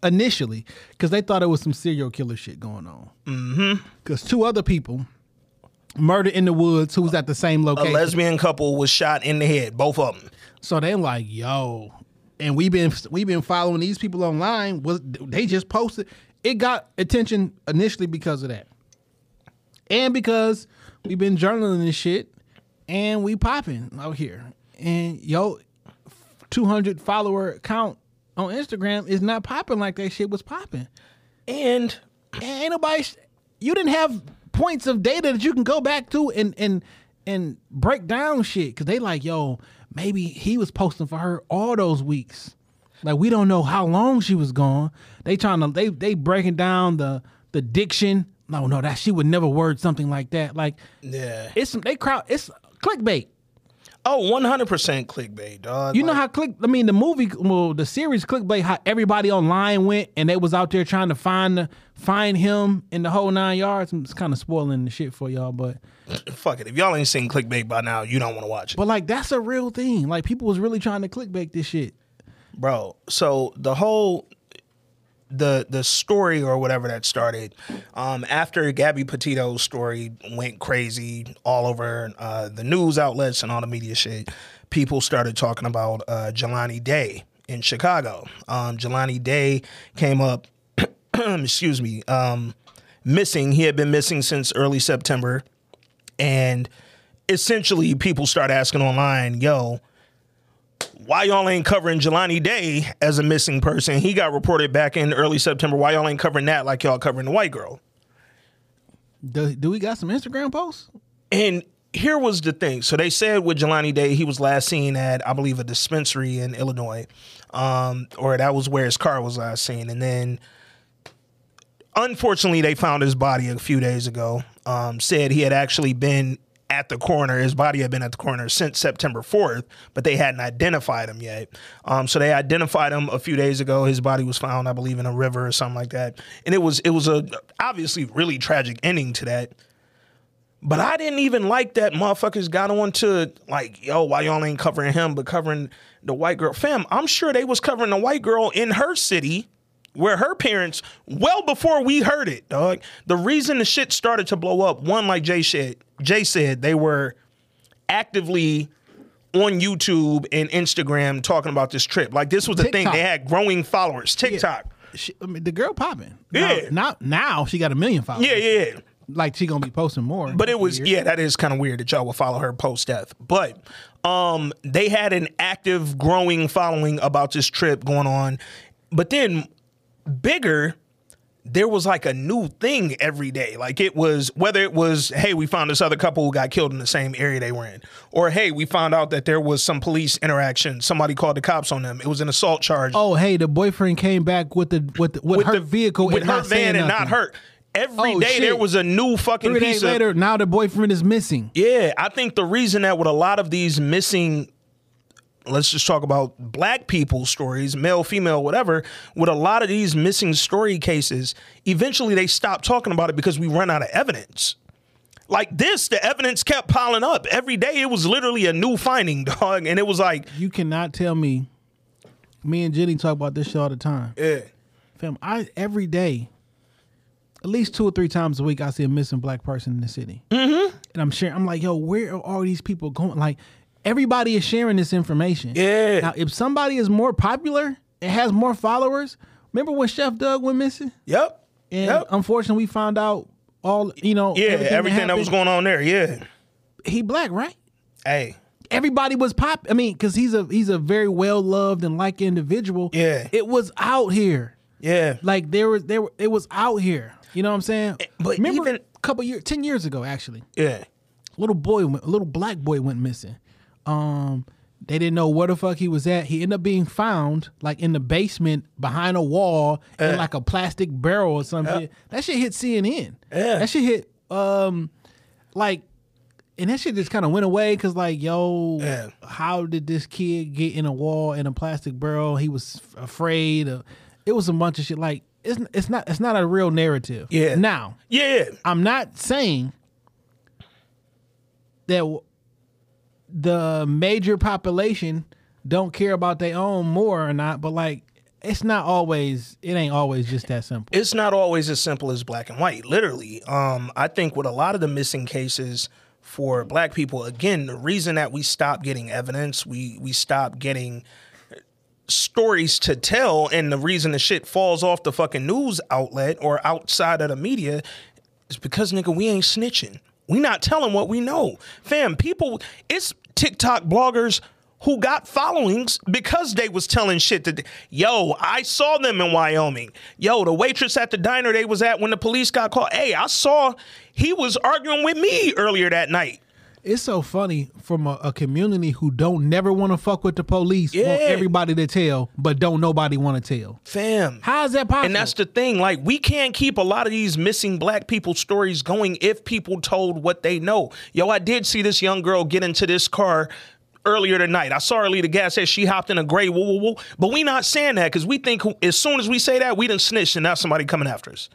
initially, because they thought it was some serial killer shit going on. Mm-hmm. Because two other people murdered in the woods who was at the same location. A lesbian couple was shot in the head, both of them. So they like, yo, and we've been we've been following these people online. Was they just posted? It got attention initially because of that, and because we've been journaling this shit, and we popping out here. And yo, two hundred follower count on Instagram is not popping like that shit was popping. And And ain't nobody. You didn't have points of data that you can go back to and and and break down shit because they like, yo, maybe he was posting for her all those weeks. Like we don't know how long she was gone. They trying to they they breaking down the the diction. No, no, that she would never word something like that. Like Yeah. it's they crowd it's clickbait. Oh, 100% clickbait, dog. You know how click? I mean, the movie, well, the series clickbait. How everybody online went and they was out there trying to find the, find him in the whole nine yards. It's kind of spoiling the shit for y'all, but fuck it. If y'all ain't seen clickbait by now, you don't want to watch it. but like that's a real thing. Like people was really trying to clickbait this shit. bro. So the whole the the story or whatever that started um, after Gabby Petito's story went crazy all over uh, the news outlets and all the media shit. People started talking about uh, Jelani Day in Chicago. Um, Jelani Day came up, excuse me, um, missing. He had been missing since early September, and essentially people start asking online, "Yo." Why y'all ain't covering Jelani Day as a missing person? He got reported back in early September. Why y'all ain't covering that like y'all covering the white girl? Do, do we got some Instagram posts? And here was the thing. So they said with Jelani Day, he was last seen at, I believe, a dispensary in Illinois, um, or that was where his car was last seen. And then, unfortunately, they found his body a few days ago. Um, said he had actually been at the corner. His body had been at the corner since September 4th, but they hadn't identified him yet. Um, so they identified him a few days ago. His body was found, I believe, in a river or something like that. And it was it was a obviously really tragic ending to that. But I didn't even like that motherfuckers got on to like, yo, why y'all ain't covering him but covering the white girl? Fam, I'm sure they was covering the white girl in her city where her parents, well before we heard it, dog. The reason the shit started to blow up, one, like Jay said, Jay said, they were actively on YouTube and Instagram talking about this trip. Like this was the thing. They had growing followers. TikTok. She, I mean, the girl popping. Yeah. Now, now, now she got a million followers. Yeah, yeah, yeah. Like she gonna be posting more. But it was yeah, that is kind of weird that y'all would follow her post death. But um they had an active growing following about this trip going on. But then bigger there was like a new thing every day. Like it was whether it was, hey, we found this other couple who got killed in the same area they were in, or hey, we found out that there was some police interaction. Somebody called the cops on them. It was an assault charge Oh, hey, the boyfriend came back with the with the, with, with her the vehicle with and her not van and not her. Every Oh, day shit. there was a new fucking Three piece days of later, now the boyfriend is missing. Yeah, I think the reason that with a lot of these missing, let's just talk about black people stories, male, female, whatever, with a lot of these missing story cases, eventually they stop talking about it because we run out of evidence. Like this, the evidence kept piling up. Every day it was literally a new finding, dog. And it was like, You cannot tell me. Me and Jenny talk about this shit all the time. yeah. Fam, I every day, at least two or three times a week, I see a missing black person in the city. Mm-hmm. And I'm sharing. I'm like, yo, where are all these people going? Like, everybody is sharing this information. Yeah. Now, if somebody is more popular and has more followers, remember when Chef Doug went missing? Yep. And Yep. unfortunately, we found out all you know. Yeah, everything, that was going on there. Yeah. He black, right? Hey. everybody was pop. I mean, because he's a he's a very well loved and liked individual. Yeah. it was out here. Yeah. Like there was there were it was out here. You know what I'm saying? Eh, but remember even- a couple years, ten years ago, actually, Yeah. little boy, went, a little black boy went missing. Um, they didn't know where the fuck he was at. He ended up being found like in the basement behind a wall in like a plastic barrel or something. That shit hit CNN. Yeah. That shit hit um like and that shit just kind of went away because like yo Yeah. how did this kid get in a wall in a plastic barrel he was afraid of, it was a bunch of shit like it's, it's not it's not a real narrative Yeah. now Yeah. I'm not saying that the major population don't care about their own more or not, but like it's not always it ain't always just that simple. it's not always as simple as black and white literally. Um i think with a lot of the missing cases for black people again the reason that we stop getting evidence we we stop getting stories to tell and the reason the shit falls off the fucking news outlet or outside of the media is because nigga we ain't snitching. We not telling what we know. Fam people it's tiktok bloggers who got followings because they was telling shit that yo i saw them in wyoming. Yo the waitress at the diner they was at when the police got called hey i saw he was arguing with me earlier that night It's so funny from a, a community who don't never want to fuck with the police, want everybody to tell, but don't nobody want to tell. Fam. How is that possible? And that's the thing. Like, we can't keep a lot of these missing black people stories going if people told what they know. Yo, I did see this young girl get into this car earlier tonight. I saw her leave the gas station. She hopped in a gray woo woo woo. But we not saying that because we think who- as soon as we say that, we done snitched and now somebody coming after us.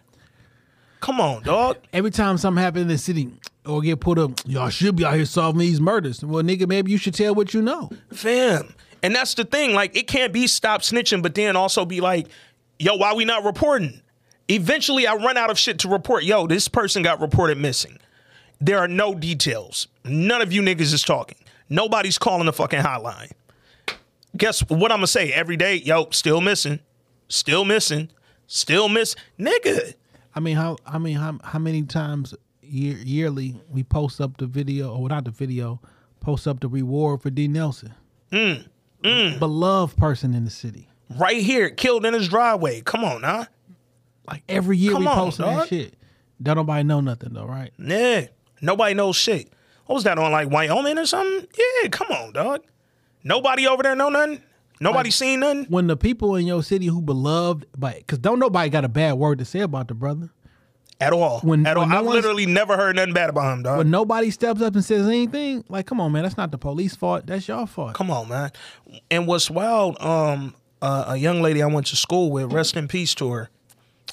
Come on, dog. Every time something happen in the city or get put up, y'all should be out here solving these murders. Well, nigga, maybe you should tell what you know. Fam. And that's the thing. Like, it can't be stop snitching, but then also be like, yo, why we not reporting? Eventually, I run out of shit to report. Yo, this person got reported missing. There are no details. None of you niggas is talking. Nobody's calling the fucking hotline. Guess what I'm gonna say every day? Yo, still missing, still missing, still miss, nigga. I mean, how I mean, how how many times year, yearly we post up the video or not the video, post up the reward for D Nelson, Mm, mm. beloved person in the city. Right here, killed in his driveway. Come on, now. Like every year Come we post that shit. Don't nobody know nothing though, right? Yeah. Nobody knows shit. What was that on like Wyoming or something? Yeah, come on, dog. Nobody over there know nothing. Nobody Like- seen nothing. When the people in your city who beloved, but because don't nobody got a bad word to say about the brother. At all. When- At all. when no I've literally never heard nothing bad about him, dog. When nobody steps up and says anything, like, come on, man, that's not the police fault. That's your fault. Come on, man. And what's wild, um, uh, a young lady I went to school with, rest in peace to her,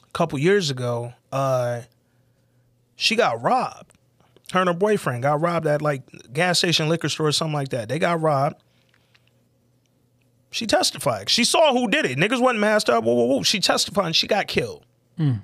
a couple years ago, uh, she got robbed. Her and her boyfriend got robbed at like gas station, liquor store, or something like that. They got robbed. She testified. She saw who did it. Niggas wasn't masked up. Whoa, whoa, whoa. She testified and she got killed. Hmm.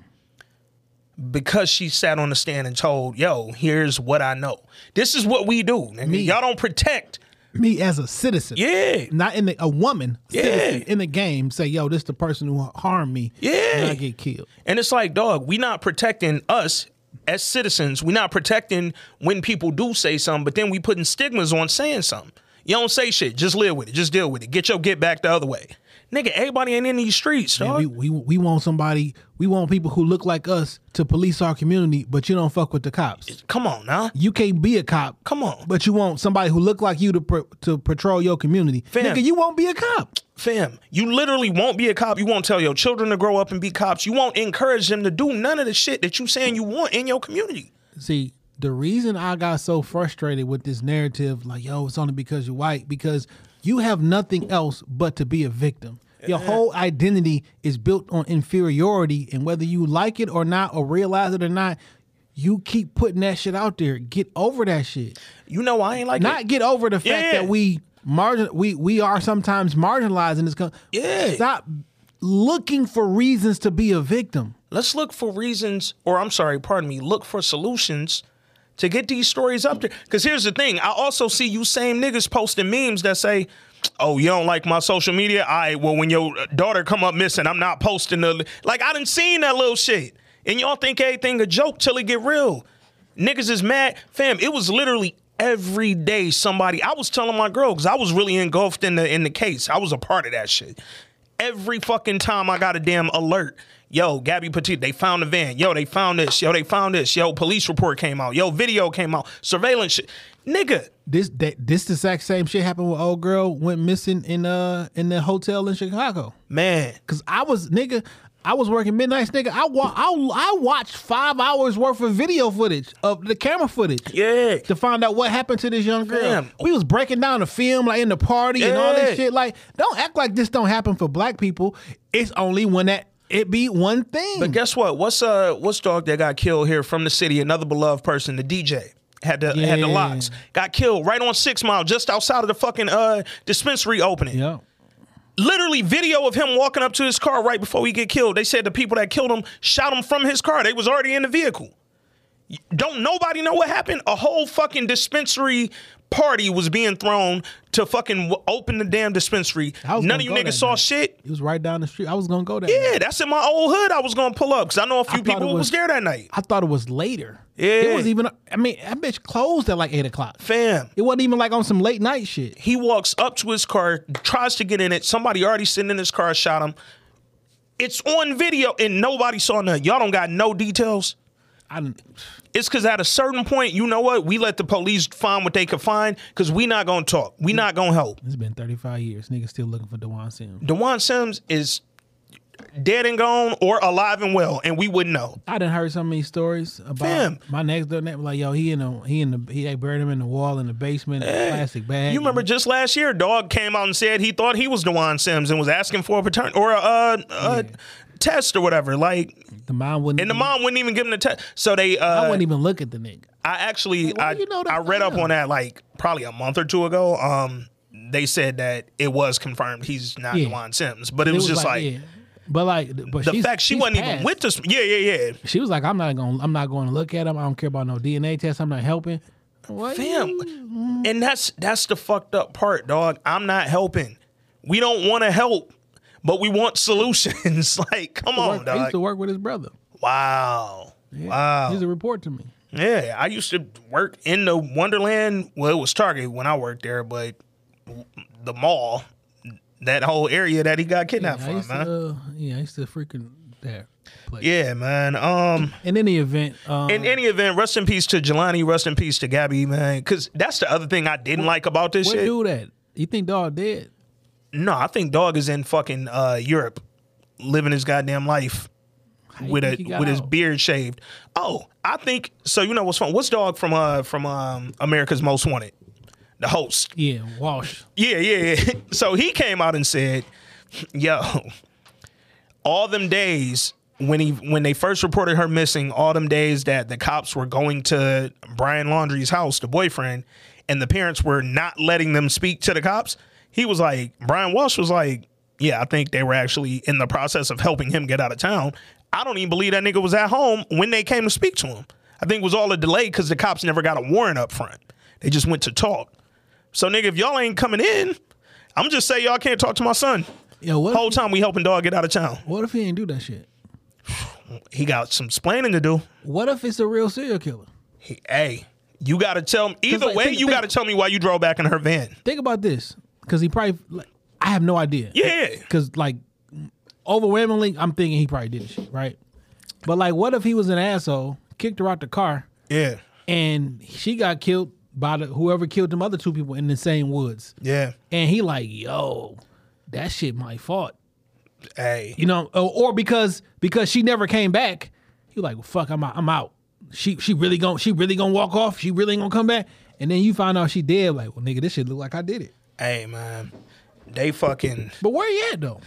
Because she sat on the stand and told, yo, here's what I know. This is what we do. Nigga. Y'all don't protect Me as a citizen, Yeah. not in the a woman, Yeah. in the game, say, yo, this the person who harmed me, Yeah. and I get killed. And it's like, dog, we not protecting us as citizens. we not protecting when people do say something, but then we putting stigmas on saying something. You don't say shit. Just live with it. Just deal with it. Get your get back the other way. Nigga, everybody ain't in these streets, Man, dog. we, we we want somebody, we want people who look like us to police our community, but you don't fuck with the cops. Come on now. You can't be a cop. Come on. But you want somebody who look like you to pr- to patrol your community. Fam. Nigga, you won't be a cop. Fam, you literally won't be a cop. You won't tell your children to grow up and be cops. You won't encourage them to do none of the shit that you saying you want in your community. See, the reason I got so frustrated with this narrative, like, yo, it's only because you're white, because you have nothing else but to be a victim. Your whole identity is built on inferiority, and whether you like it or not, or realize it or not, you keep putting that shit out there. Get over that shit. You know I ain't like Not it. get over the fact Yeah. that we margin we we are sometimes marginalized in this country. Yeah. Stop looking for reasons to be a victim. Let's look for reasons, or I'm sorry, pardon me, look for solutions to get these stories up there. Because here's the thing I also see you same niggas posting memes that say, Oh, you don't like my social media? Right, well, when your daughter come up missing, I'm not posting the like. I done seen that little shit, and y'all think everything a joke till it get real. Niggas is mad, fam. It was literally every day somebody. I was telling my girl because I was really engulfed in the in the case. I was a part of that shit. Every fucking time I got a damn alert. Yo, Gabby Petit, they found the van. Yo, they found this. Yo, they found this. Yo, police report came out. Yo, video came out. Surveillance shit. Nigga, This that this the exact same shit happened with old girl went missing in uh in the hotel in Chicago. man. Cause I was nigga, I was working midnights, nigga. I wa- I, I watched five hours worth of video footage of the camera footage. Yeah. To find out what happened to this young girl. Fam. We was breaking down the film like in the party and all Yeah. this shit. Like, don't act like this don't happen for black people. It's only when that it be one thing. But guess what? What's uh what's dog that got killed here from the city? Another beloved person, the DJ. Had the had the locks. Got killed right on Six Mile, just outside of the fucking uh dispensary opening. yeah. literally video of him walking up to his car right before he get killed. They said the people that killed him shot him from his car. They was already in the vehicle. Don't nobody know what happened? A whole fucking dispensary party was being thrown to fucking open the damn dispensary. None of you niggas saw night. shit. It was right down the street. I was gonna go there. Yeah, that's in my old hood. I was gonna pull up because I know a few people was, was- there that night. I thought it was later. Yeah. It was even I mean, that bitch closed at like eight o'clock. Fam, It wasn't even like on some late night shit. he walks up to his car, tries to get in it. Somebody already sitting in his car shot him. It's on video and nobody saw nothing. Y'all don't got no details. I. It's because at a certain point, you know what? We let the police find what they could find because we not gonna talk. We not gonna help. It's been 35 years. Niggas still looking for Dewan Sims. Dewan Sims is dead and gone or alive and well, and we wouldn't know. I done heard so many stories about Fam. my next door neighbor. Like, yo, he in the he in the he they buried him in the wall in the basement, in a plastic bag. You remember just last year, dog came out and said he thought he was Dewan Sims and was asking for a patern or a, uh, a test or whatever. Like, the mom wouldn't. and the mom wouldn't even give him the test. So they, uh, I wouldn't even look at the nigga. I actually, I, you know I read up on that like probably a month or two ago. Um, they said that it was confirmed he's not Yeah. Dewan Sims, but it, was, just like, yeah. But like, but the fact she wasn't passed. even with this. Yeah, yeah, yeah. She was like, I'm not going. to I'm not going to look at him. I don't care about no DNA test. I'm not helping. What? Fam, and that's that's the fucked up part, dog. I'm not helping. We don't want to help, but we want solutions. like, come I on, used to work with his brother. Wow, wow. He's a report to me. Yeah, I used to work in the Wonderland. Well, it was Target when I worked there, but the mall, that whole area that he got kidnapped I from, man. to, uh, yeah, I used to freaking there. Place. yeah, man. Um, In any event, um, in any event, rest in peace to Jelani. Rest in peace to Gabby, man. Because that's the other thing I didn't like about this what shit. do that? You think dog dead? No, I think dog is in fucking uh, Europe, living his goddamn life with a think he got with his beard shaved. Oh, I think so. You know what's fun? What's dog from uh from um America's Most Wanted? The host. Yeah, Walsh. Yeah, yeah, yeah. So he came out and said, "Yo, all them days when he when they first reported her missing, all them days that the cops were going to Brian Laundrie's house, the boyfriend, and the parents were not letting them speak to the cops. He was like, Brian Walsh was like, yeah, I think they were actually in the process of helping him get out of town. I don't even believe that nigga was at home when they came to speak to him. I think it was all a delay because the cops never got a warrant up front. They just went to talk. So nigga, if y'all ain't coming in, I'm just say y'all can't talk to my son. Yo, what? Whole time we helping dog get out of town. What if he ain't do that shit? He got some splaining to do. What if it's a real serial killer? He, hey, you got to tell me. Either like, way, think- you got to tell me why you drove back in her van. Think about this, because he probably. Like, I have no idea. Yeah. Because like, overwhelmingly, I'm thinking he probably did shit, right? But like, what if he was an asshole, kicked her out the car, Yeah, and she got killed by the whoever killed them other two people in the same woods, yeah. and he like, yo, that shit my fault. Hey, you know, or, or because because she never came back, he like, well, fuck, I'm out. I'm out. She she really gonna she really gonna walk off. She really gonna come back, and then you find out she dead. Like, well, nigga, this shit look like I did it. Hey, man. They fucking. But where he at though?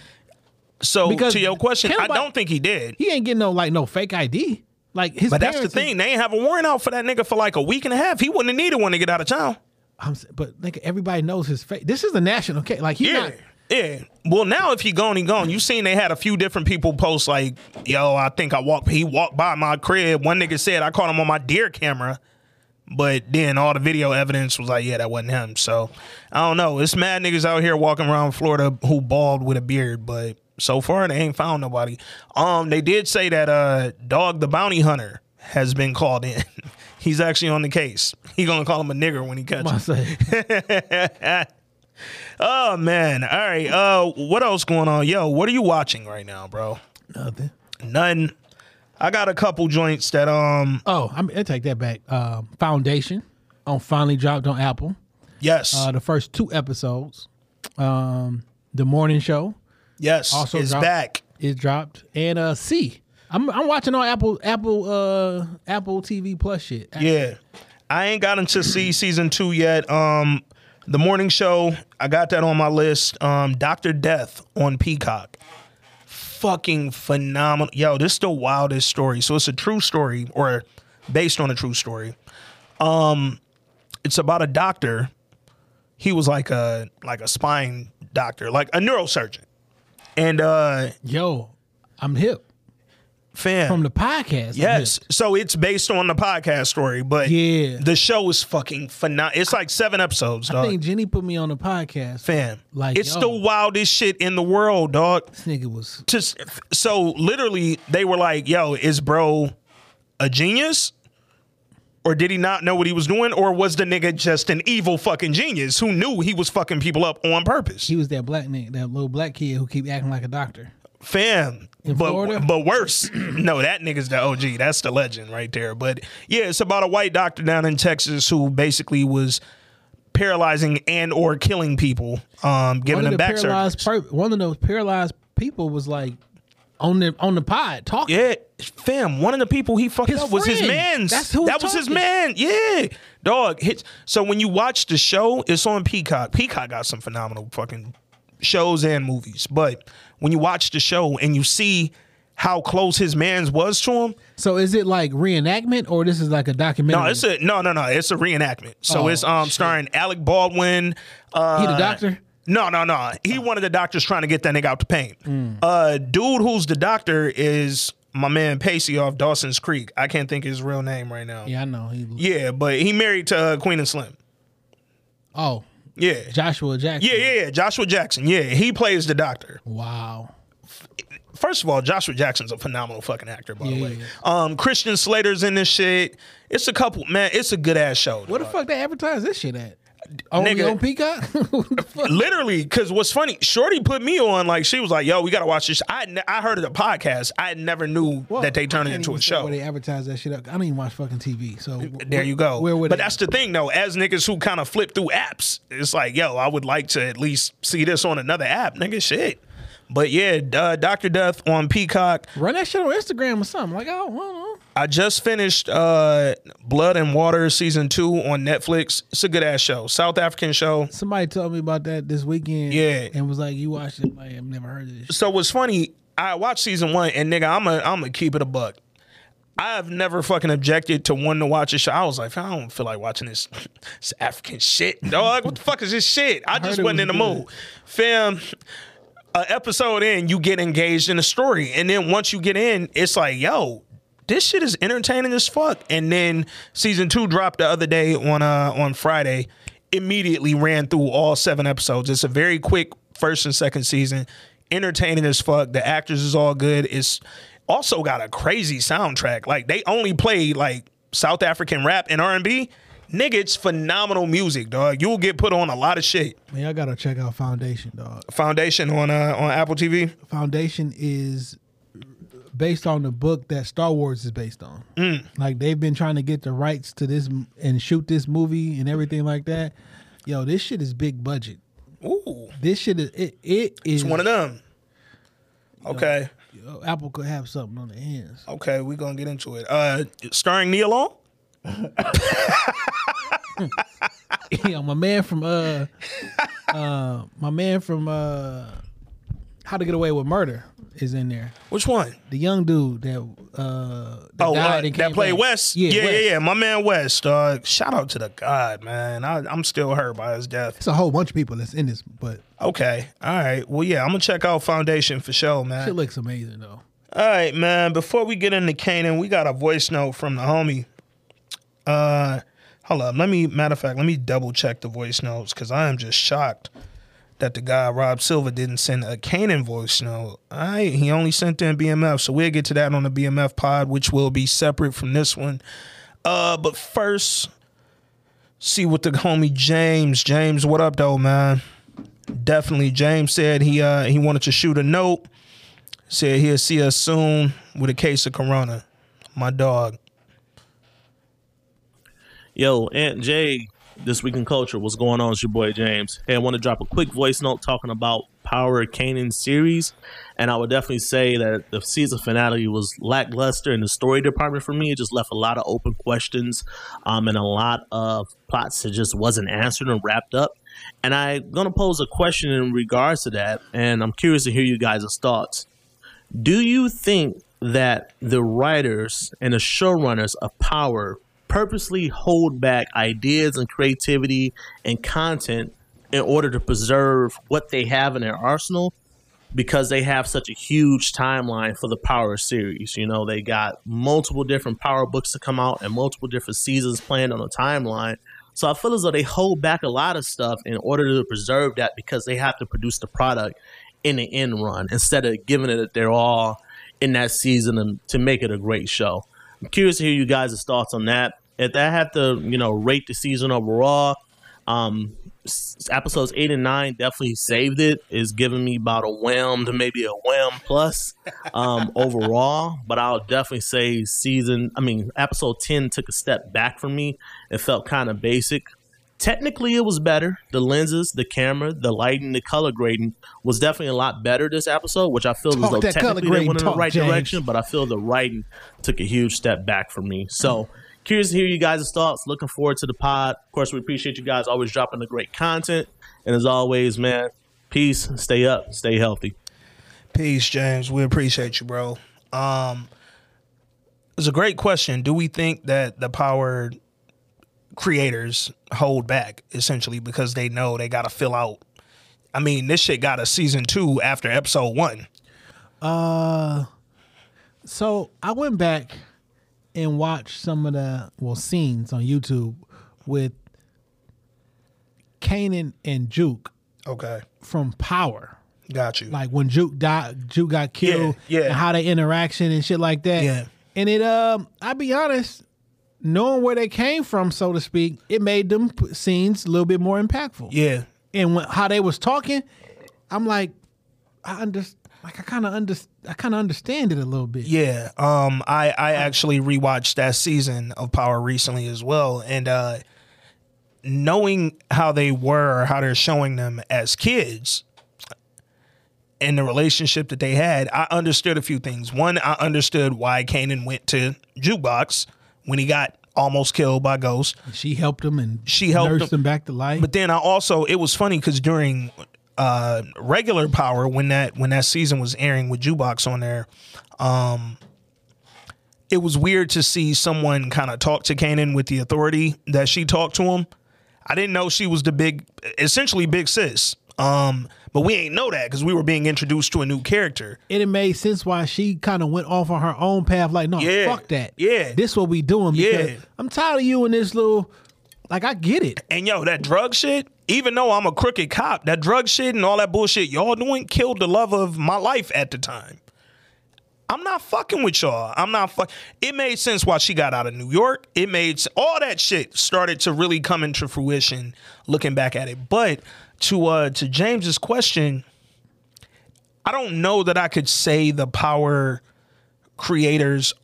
So Because to your question, I don't think he did. He ain't getting no like no fake ID. Like his. But that's the thing. is- They ain't have a warrant out for that nigga for like a week and a half. He wouldn't have needed one to get out of town. I'm, but nigga, everybody knows his face. This is a national case. Like he Yeah. not. Yeah. Well, now if he gone, he gone. You seen they had a few different people post like, "Yo, I think I walked. He walked by my crib." One nigga said I caught him on my deer camera, but then all the video evidence was like, "Yeah, that wasn't him." So I don't know. It's mad niggas out here walking around Florida who bald with a beard, but so far they ain't found nobody. Um, they did say that uh, Dog the Bounty Hunter has been called in. He's actually on the case. He gonna call him a nigger when he catch I him. Oh man. All right. Uh what else going on? Yo, what are you watching right now, bro? nothing. None. I got a couple joints that um Oh, I'm, I take that back. Um, Foundation on finally dropped on Apple. yes. Uh, the first two episodes. Um, the morning show yes. also it's dropped. back. is dropped, and uh, C. I'm I'm watching on Apple Apple uh Apple TV Plus shit. Yeah. I ain't gotten to see season two yet. Um the morning show, I got that on my list. Um Dr. Death on Peacock. Fucking phenomenal. Yo, this is the wildest story. So it's a true story or based on a true story. Um it's about a doctor. He was like a like a spine doctor, like a neurosurgeon. And uh Yo, I'm hip fam from the podcast. Yes. So it's based on the podcast story, but Yeah. the show is fucking phenomenal. It's like seven episodes, I dog. think Jenny put me on the podcast. Fam, Like, it's yo. the wildest shit in the world, dog. This nigga was Just so literally, they were like, "Yo, is bro a genius?" Or did he not know what he was doing? Or was the nigga just an evil fucking genius who knew he was fucking people up on purpose? he was that black nigga, that little black kid who keep acting like a doctor. Fam. In but Florida? but worse. no, that nigga's the OG. That's the legend right there. But yeah, it's about a white doctor down in Texas who basically was paralyzing and or killing people, um, giving one them the back paralyzed per- one of those paralyzed people was like on the on the pod talking. Yeah, fam. One of the people he fucked His up was his man's. That's who that was his man. Yeah, dog. So when you watch the show, it's on Peacock. Peacock got some phenomenal fucking shows and movies. But when you watch the show and you see how close his man's was to him, So is it like reenactment or this is like a documentary? no, it's a no, no, no. It's a reenactment. So Oh, it's um starring Alec Baldwin. Uh, He the doctor? No, no, no. He one of the doctors trying to get that nigga out the pain. Mm. Uh, dude, who's the doctor is my man Pacey off Dawson's Creek. I can't think his real name right now. Yeah, I know. He, Yeah, but he married to uh, Queen and Slim. oh, Yeah. Joshua Jackson. Yeah, yeah, yeah. Joshua Jackson. Yeah, he plays the doctor. Wow. First of all, Joshua Jackson's a phenomenal fucking actor, by the way. yeah. Um, Christian Slater's in this shit. It's a couple, man. It's a good ass show. What the fuck they advertise this shit at? Only Nigga. on Peacock? What the fuck? Literally, because what's funny, Shorty put me on. Like she was like, "Yo, we gotta watch this." I ne- I heard of the podcast. I never knew Well, that they turned it into a show. Where they advertise that shit up. I don't even watch fucking TV. So There you go. Where would but that's the thing, though. As niggas who kind of flip through apps, it's like, yo, I would like to at least see this on another app, nigga. Shit. But yeah, uh, Doctor Death on Peacock. run that shit on Instagram or something. Like, oh, I don't know. I just finished uh, Blood and Water season two on Netflix. It's a good ass show, South African show. Somebody told me about that this weekend. Yeah. And was like, you watched it. Like, I've never heard of this. So what's funny? I watched season one, and nigga, I'm a I'm gonna keep it a buck. I've never fucking objected to wanting to watch a show. I was like, I don't feel like watching this, this African shit, dog. What the fuck is this shit? I just wasn't was in the good. mood, fam. An episode in, you get engaged in the story, and then once you get in, it's like, yo, this shit is entertaining as fuck. And then season two dropped the other day on uh on Friday. Immediately ran through all seven episodes. It's a very quick first and second season. Entertaining as fuck. The actors is all good. It's also got a crazy soundtrack. Like they only play like South African rap and R and B. Nigga, it's phenomenal music, dog. You'll get put on a lot of shit. Man, y'all gotta check out Foundation, dog. Foundation on uh on Apple TV. Foundation is based on the book that Star Wars is based on. Mm. Like they've been trying to get the rights to this and shoot this movie and everything like that. Yo, this shit is big budget. Ooh, This shit is it. It is it's one of them. Okay. Yo, Apple could have something on the hands. Okay, we're gonna get into it. Uh starring Nia Long? Yo, my man from uh, uh, my man from uh, How to Get Away with Murder is in there. Which one? The young dude that uh, that Oh, died uh, that played back. West. Yeah, yeah, West. yeah, My man West. Uh, shout out to the God, man. I, I'm still hurt by his death. It's a whole bunch of people that's in this, but Okay, all right. Well, yeah, I'm gonna check out Foundation for sure, man. shit looks amazing though. All right, man. Before we get into Kanan, we got a voice note from the homie. Uh, hold up. Let me. Matter of fact, let me double check the voice notes because I am just shocked that the guy Rob Silva didn't send a Kanan voice note. I he only sent in BMF, so we'll get to that on the BMF pod, which will be separate from this one. Uh, but first, see what the homie James. James, what up, though, man? Definitely, James said he uh he wanted to shoot a note. Said he'll see us soon with a case of corona. My dog. Yo, Aunt Jay, this week in culture, what's going on? It's your boy James. Hey, I want to drop a quick voice note talking about Power Kanan series, and I would definitely say that the season finale was lackluster in the story department for me. It just left a lot of open questions, um, and a lot of plots that just wasn't answered and wrapped up. And I'm gonna pose a question in regards to that, and I'm curious to hear you guys' thoughts. Do you think that the writers and the showrunners of Power purposely hold back ideas and creativity and content in order to preserve what they have in their arsenal? Because they have such a huge timeline for the Power series. You know, they got multiple different Power books to come out and multiple different seasons planned on the timeline. So I feel as though they hold back a lot of stuff in order to preserve that because they have to produce the product in the end run instead of giving it their all in that season to make it a great show. I'm curious to hear you guys' thoughts on that. If I have to, you know, rate the season overall, um, episodes eight and nine definitely saved it. Is giving me about a wham to maybe a wham plus um, overall. But I'll definitely say season. I mean, episode ten took a step back for me. It felt kind of basic. Technically, it was better. The lenses, the camera, the lighting, the color grading was definitely a lot better this episode, which I feel as though technically they went in the right James. direction, but I feel the writing took a huge step back for me. So, curious to hear you guys' thoughts. Looking forward to the pod. Of course, we appreciate you guys always dropping the great content. And as always, man, peace, stay up, stay healthy. Peace, James. We appreciate you, bro. Um, it's a great question. Do we think that the power creators hold back essentially because they know they got to fill out? I mean, this shit got a season two after episode one. Uh, so I went back and watched some of the well scenes on YouTube with Kanan and Juke Okay, from Power. got you. Like when Juke died, Juke got killed, Yeah, yeah. and how they interaction and shit like that. Yeah. And it, um, I'll be honest, knowing where they came from, so to speak, it made them scenes a little bit more impactful. yeah, And when, how they was talking, I'm like, I under, like I kind of under, I kind of understand it a little bit. yeah. Um, I I actually rewatched that season of Power recently as well, and uh, knowing how they were, how they're showing them as kids, and the relationship that they had, I understood a few things. One, I understood why Kanan went to Jukebox when he got almost killed by Ghost. She helped him and She helped nursed him. him back to life. But then I also it was funny because during uh regular power when that when that season was airing with Jukebox on there, um it was weird to see someone kind of talk to Kanan with the authority that she talked to him. I didn't know she was the big essentially big sis. Um but we ain't know that because we were being introduced to a new character. and it made sense why she kind of went off on her own path. Like, no, Yeah. fuck that. Yeah. this what we doing. Because Yeah. I'm tired of you and this little. Like, I get it. And yo, that drug shit, even though I'm a crooked cop, that drug shit and all that bullshit y'all doing killed the love of my life at the time. I'm not fucking with y'all. I'm not fuck. It made sense why she got out of New York. It made all that shit started to really come into fruition looking back at it. But to uh to James's question, I don't know that I could say the power creators.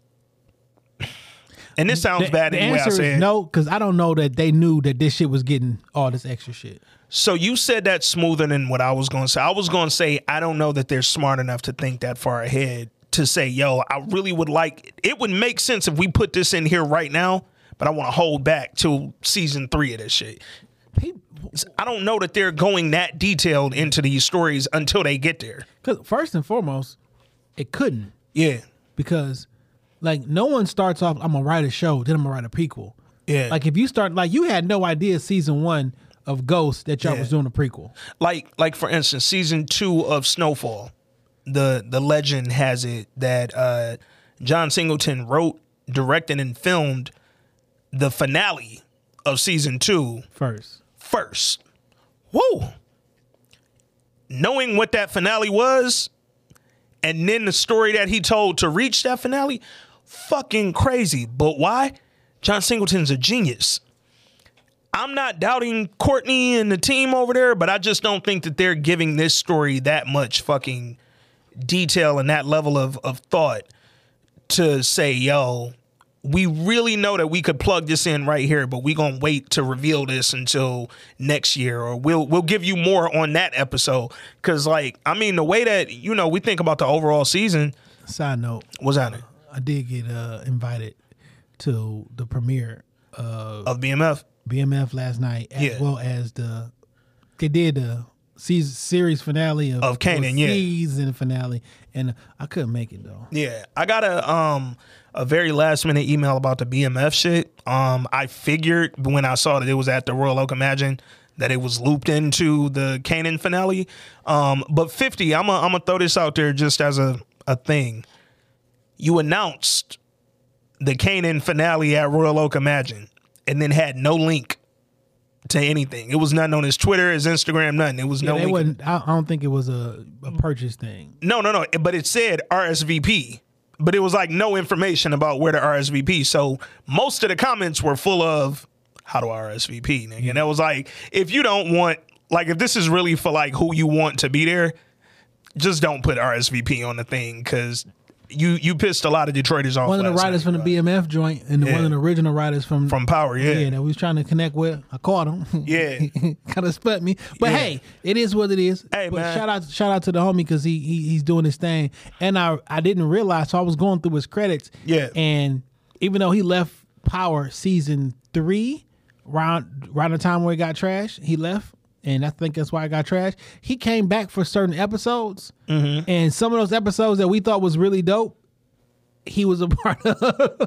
And this sounds The, bad the in the way I answer is no, because I don't know that they knew that this shit was getting all this extra shit. So you said that smoother than what I was going to say. I was going to say I don't know that they're smart enough to think that far ahead to say, "Yo, I really would like it would make sense if we put this in here right now, but I want to hold back till season 3 of this shit." I don't know that they're going that detailed into these stories until they get there. Because first and foremost, it couldn't. Yeah. Because, like, no one starts off. I'm gonna write a show, then I'm gonna write a prequel. Yeah. Like, if you start, like, you had no idea season one of Ghost that y'all Yeah. was doing a prequel. like like for instance season two of snowfall the the legend has it that uh john singleton wrote directed and filmed the finale of season two First, first whoa knowing what that finale was and then the story that he told to reach that finale fucking crazy. But why? John singleton's a genius. I'm not doubting Courtney and the team over there, but I just don't think that they're giving this story that much fucking detail and that level of, of thought to say, yo, we really know that we could plug this in right here, but we gonna wait to reveal this until next year, or we'll we'll give you more on that episode. Cause like, I mean, the way that you know we think about the overall season, side note, what's that I did get uh, invited to the premiere uh, of BMF. BMF last night, as Yeah. well as the they did the season series finale of, Of Kanan, yeah. season finale, and I couldn't make it though. Yeah, I got a um a very last minute email about the BMF shit. Um, I figured when I saw that it was at the Royal Oak Emagine that it was looped into the Kanan finale. Um, but fifty, I'm gonna I'm gonna throw this out there just as a a thing. You announced the Kanan finale at Royal Oak Emagine, and then had no link to anything. It was nothing on his Twitter, his Instagram, nothing. It was Yeah, no link. wasn't. I, I don't think it was a, a purchase thing. No, no, no. But it said RSVP, but it was like no information about where to RSVP. So most of the comments were full of, how to RSVP, nigga. And that was like, if you don't want, like, if this is really for like who you want to be there, just don't put RSVP on the thing because you you pissed a lot of Detroiters off. One of the last writers night, from the BMF joint and Yeah. one of the original writers from from Power, yeah. yeah that we was trying to connect with. I caught him. Yeah. kind of split me. But Yeah. hey, it is what it is. Hey, but man. shout out shout out to the homie because he, he he's doing his thing. And I I didn't realize so I was going through his credits. Yeah. And even though he left Power season three, around around the time where he got trashed, he left. And I think that's why I got trashed. He came back for certain episodes, Mm-hmm. and some of those episodes that we thought was really dope, he was a part of.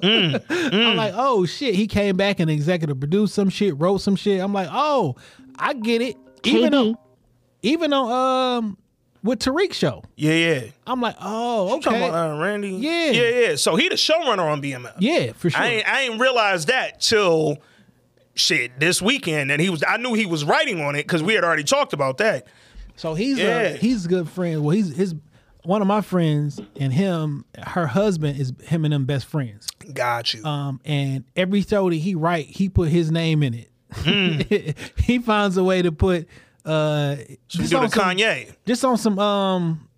Mm, I'm like, oh shit. He came back and executive produced some shit, wrote some shit. I'm like, oh, I get it. Even KD. on, even on um with Tariq show. Yeah, yeah. I'm like, oh, You talking okay. about uh, Randy? Yeah. yeah, yeah. So he the showrunner on BMF. yeah, for sure. I ain't, I ain't realized that till shit this weekend, and he was. I knew he was writing on it because we had already talked about that. So he's Yeah. a he's a good friend. Well, he's his one of my friends and him, her husband is him and them best friends. Got you. Um, and every show that he write, he put his name in it. Hmm. he finds a way to put uh we just on some- Kanye. just on some um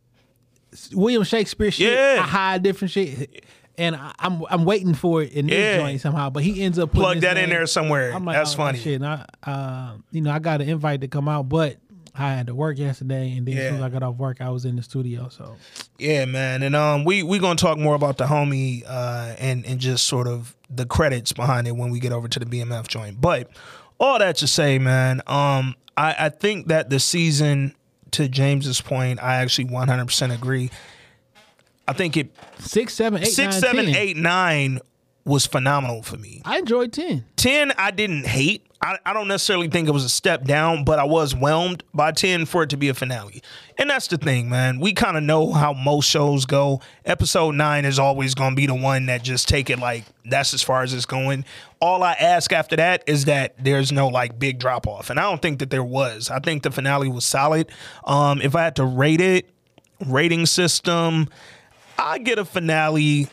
William Shakespeare shit. Yeah. Hide different shit. And I, I'm I'm waiting for it in this Yeah. joint somehow, but he ends up putting Plug that in there somewhere. I'm like, That's oh, funny. Shit, and I, uh, you know, I got an invite to come out, but I had to work yesterday, and then as soon as I got off work, I was in the studio. So Yeah, man, and um, we we gonna talk more about the homie uh, and and just sort of the credits behind it when we get over to the BMF joint. But all that to say, man, um, I I think that the season, to James's point, I actually 100 percent agree. I think it six, seven, eight, six, nine, seven, 10. eight, nine was phenomenal for me. I enjoyed ten. 10 I didn't hate. I, I don't necessarily think it was a step down, but I was whelmed by 10 for it to be a finale. And that's the thing, man. We kind of know how most shows go. Episode 9 is always going to be the one that just take it like that's as far as it's going. All I ask after that is that there's no like big drop off. And I don't think that there was. I think the finale was solid. Um if I had to rate it, rating system, I get a finale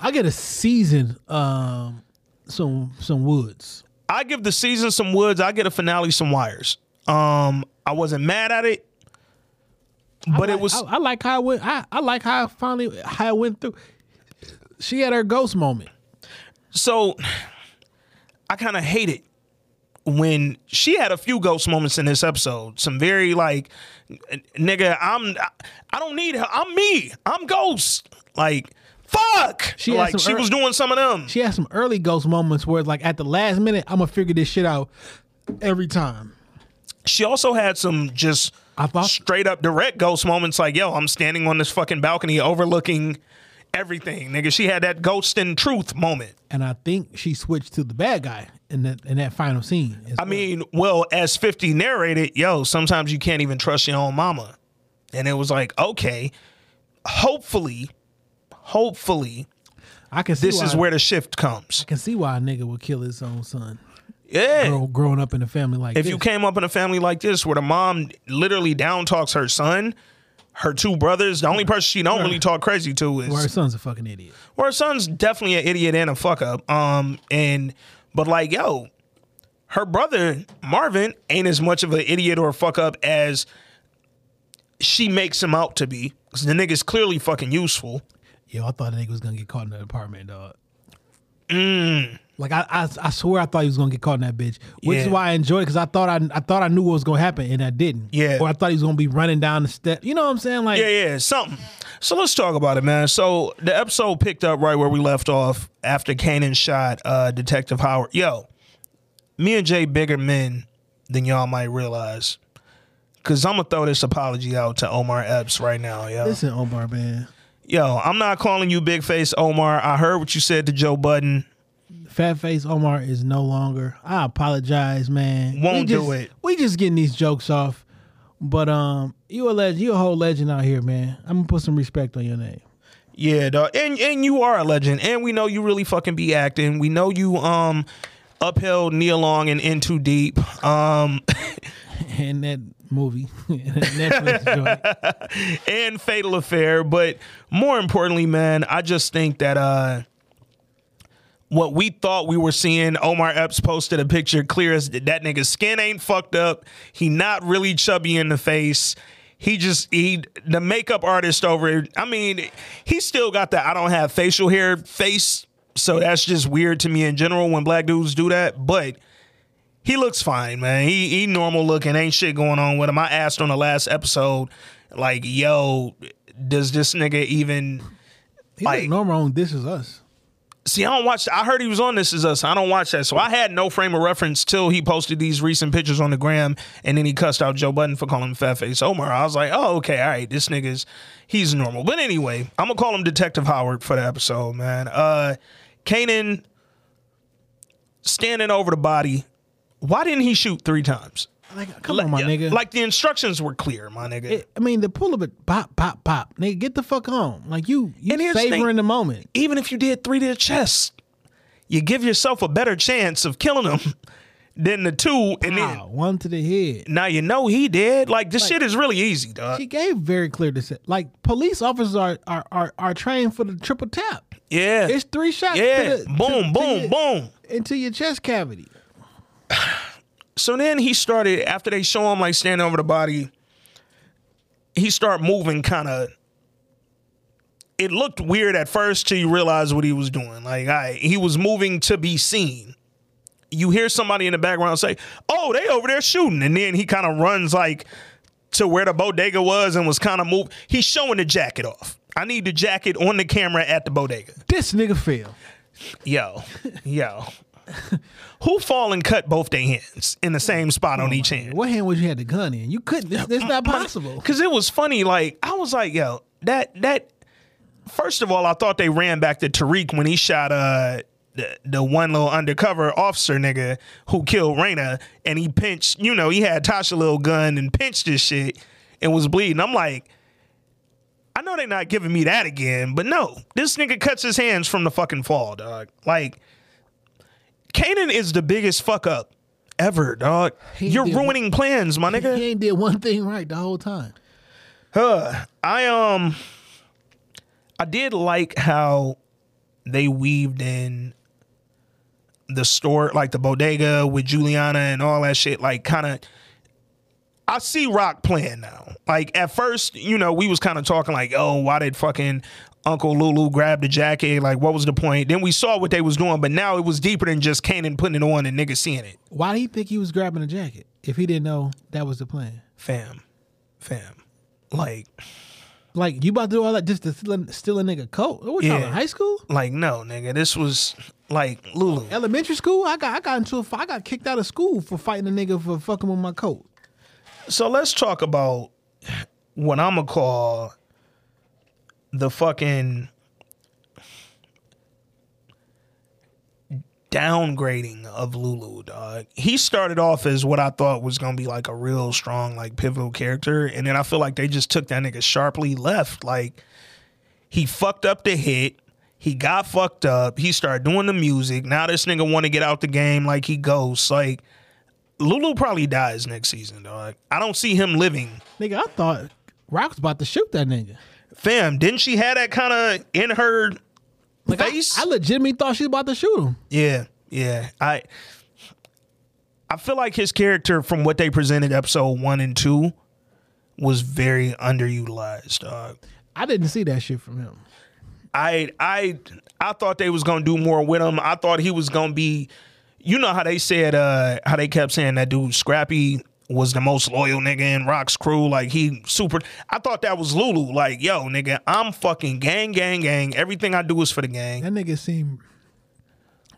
I get a season, um, some some woods. I give the season some woods. I get a finale some wires. Um, I wasn't mad at it, but it was I, I like how it went. I, I like how I finally how it went through. She had her ghost moment. so. I kind of hate it when she had a few ghost moments in this episode. Some very like, nigga, I'm. I don't need her. I'm me. I'm ghost. Like, fuck. She like she ear- was doing some of them. She had some early ghost moments where, it's like, at the last minute, I'm gonna figure this shit out every time. She also had some just I thought straight up direct ghost moments like, yo, I'm standing on this fucking balcony overlooking everything, nigga. She had that ghost in truth moment. and I think she switched to the bad guy in that in that final scene. I well. mean, well, as 50 narrated, yo, sometimes you can't even trust your own mama. And it was like, okay, hopefully, hopefully, I can see this is where the shift comes. I can see why a nigga would kill his own son. Yeah. Grow, growing up in a family like if this. you came up in a family like this where the mom literally down talks her son, her two brothers, the only person she don't really talk crazy to is Well, her son's a fucking idiot. Well, her son's definitely an idiot and a fuck up. Um, and but like, yo, her brother Marvin ain't as much of an idiot or a fuck up as she makes him out to be. 'Cause the nigga's clearly fucking useful. Yo, I thought the nigga was gonna get caught in that apartment, dog. Like I, I, I swear I thought he was gonna get caught in that bitch, which is why I enjoyed it because I thought I, I thought I knew what was gonna happen and I didn't. Yeah. Or I thought he was gonna be running down the step. You know what I'm saying? Like, Yeah, yeah, something. So let's talk about it, man. So the episode picked up right where we left off after Kanan shot uh, Detective Howard. Yo, me and Jay bigger men than y'all might realize. Cause I'm gonna throw this apology out to Omar Epps right now, yo. listen, Omar, man. Yo, I'm not calling you big face Omar. I heard what you said to Joe Budden. Fat face Omar is no longer. I apologize, man. Won't we do just, it. We just getting these jokes off, but um, you a legend. You a whole legend out here, man. I'm gonna put some respect on your name. Yeah, dog. And and you are a legend. And we know you really fucking be acting. We know you um upheld Nia Long and In Too Deep. Um and that movie, Netflix joint. and Fatal Affair. But more importantly, man, I just think that uh what we thought we were seeing. Omar Epps posted a picture clear as that nigga's skin ain't fucked up. He not really chubby in the face. He just he the makeup artist over. I mean, he still got that I don't have facial hair face. So that's just weird to me in general when black dudes do that. But he looks fine, man. He he normal looking. Ain't shit going on with him. I asked on the last episode, like, yo, does this nigga even He like look normal on This Is Us. See, I don't watch. I heard he was on This Is Us. I don't watch that, so I had no frame of reference till he posted these recent pictures on the gram, and then he cussed out Joe Budden for calling him fat face Omar. I was like, oh, okay, all right, this nigga's he's normal. But anyway, I'm gonna call him Detective Howard for the episode, man. Uh, Kanan standing over the body. Why didn't he shoot three times? Like, come on, my nigga. Like the instructions were clear, my nigga. It- I mean, the pull of it, pop, pop, pop. Nigga, get the fuck on. Like you, you here's the thing. the moment. even if you did three to the chest, you give yourself a better chance of killing him than the two, and then one to the head. now you know he did. Like this shit is really easy, dog. She gave very clear to like police officers are are are, are trained for the triple tap. Yeah, It's three shots. yeah. to the- boom, to- to boom, your- boom. into your chest cavity. So then he started after they show him like standing over the body. He start moving kind of. It looked weird at first till you realize what he was doing. Like I, he was moving to be seen. You hear somebody in the background say, "Oh, they over there shooting," and then he kind of runs like to where the bodega was and was kind of move. He's showing the jacket off. I need the jacket on the camera at the bodega. This nigga fell. Yo, yo. Who fall and cut both their hands in the same spot on each hand? What hand was you had the gun in? You couldn't. It's, it's not possible. Cause it was funny. Like I was like, yo, that that. First of all, I thought they ran back to Tariq when he shot uh the, the one little undercover officer nigga who killed Raina, and he pinched. You know, he had Tasha little gun and pinched this shit and was bleeding. I'm like. I know they're not giving me that again, but no, this nigga cuts his hands from the fucking fall, dog. Like, Kanan is the biggest fuck up ever, dog. He You're ruining plans, my nigga. He ain't did one thing right the whole time. Huh. I um I did like how they weaved in the store, like the bodega with Juliana and all that shit, like kind of I see Rock playing now. Like at first, you know, we was kind of talking like, "Oh, why did fucking Uncle Lulu grabbed the jacket? Like, what was the point?" Then we saw what they was doing, but now it was deeper than just Kanan putting it on and niggas seeing it. Why do you think he was grabbing the jacket if he didn't know that was the plan? Fam, fam, like Like you about to do all that just to steal a, steal a nigga coat? What you Yeah. yeah. high school? Like, no, nigga, this was like Lulu. Elementary school? I got I got into a I got kicked out of school for fighting a nigga for fucking with my coat. So let's talk about what I'm gonna call the fucking downgrading of Lulu, dog. He started off as what I thought was gonna be like a real strong, like pivotal character, and then I feel like they just took that nigga sharply left. Like he fucked up the hit. He got fucked up. He started doing the music. Now this nigga want to get out the game like he goes. Like Lulu probably dies next season, dog. I don't see him living. Nigga, I thought Rock's about to shoot that nigga. Fam, didn't she have that kind of in her Like face? I legitimately thought she was about to shoot him. yeah, yeah. I I feel like his character from what they presented episode one and two was very underutilized, dog. I didn't see that shit from him. I I I thought they was gonna do more with him. I thought he was gonna be, you know how they said, uh, how they kept saying that dude Scrappy was the most loyal nigga in Rock's crew. Like he super. I thought that was Lulu. Like yo, nigga, I'm fucking gang, gang, gang. Everything I do is for the gang. That nigga seemed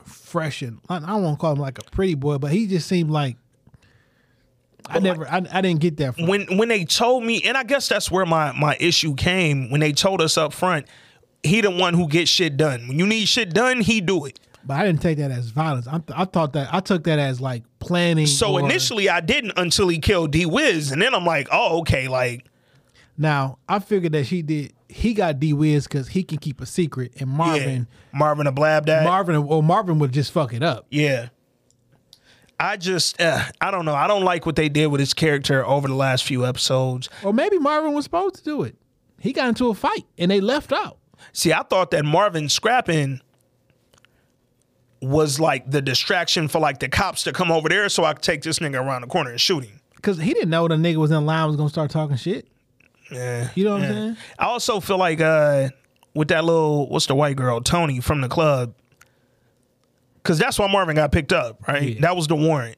fresh and I, don't call him like a pretty boy, but he just seemed like I never I, I didn't get that from when when they told me, and I guess that's where my my issue came when they told us up front. He the one who gets shit done. When you need shit done, he do it. But I didn't take that as violence. I, th- I thought that I took that as like planning. So or- initially I didn't until he killed D Wiz, and then I'm like, oh okay, like now I figured that she did. He got D Wiz because he can keep a secret, and Marvin, yeah, Marvin a blab that. Marvin, or Marvin would just fuck it up. yeah. I just, uh, I don't know. I don't like what they did with his character over the last few episodes. Or maybe Marvin was supposed to do it. He got into a fight and they left out. See, I thought that Marvin scrapping was like the distraction for like the cops to come over there so I could take this nigga around the corner and shoot him. Because he didn't know the nigga was in line was gonna start talking shit. Yeah. You know what yeah. I'm saying? I also feel like uh with that little what's the white girl, Tony from the club. Cause that's why Marvin got picked up, right? That was the warrant.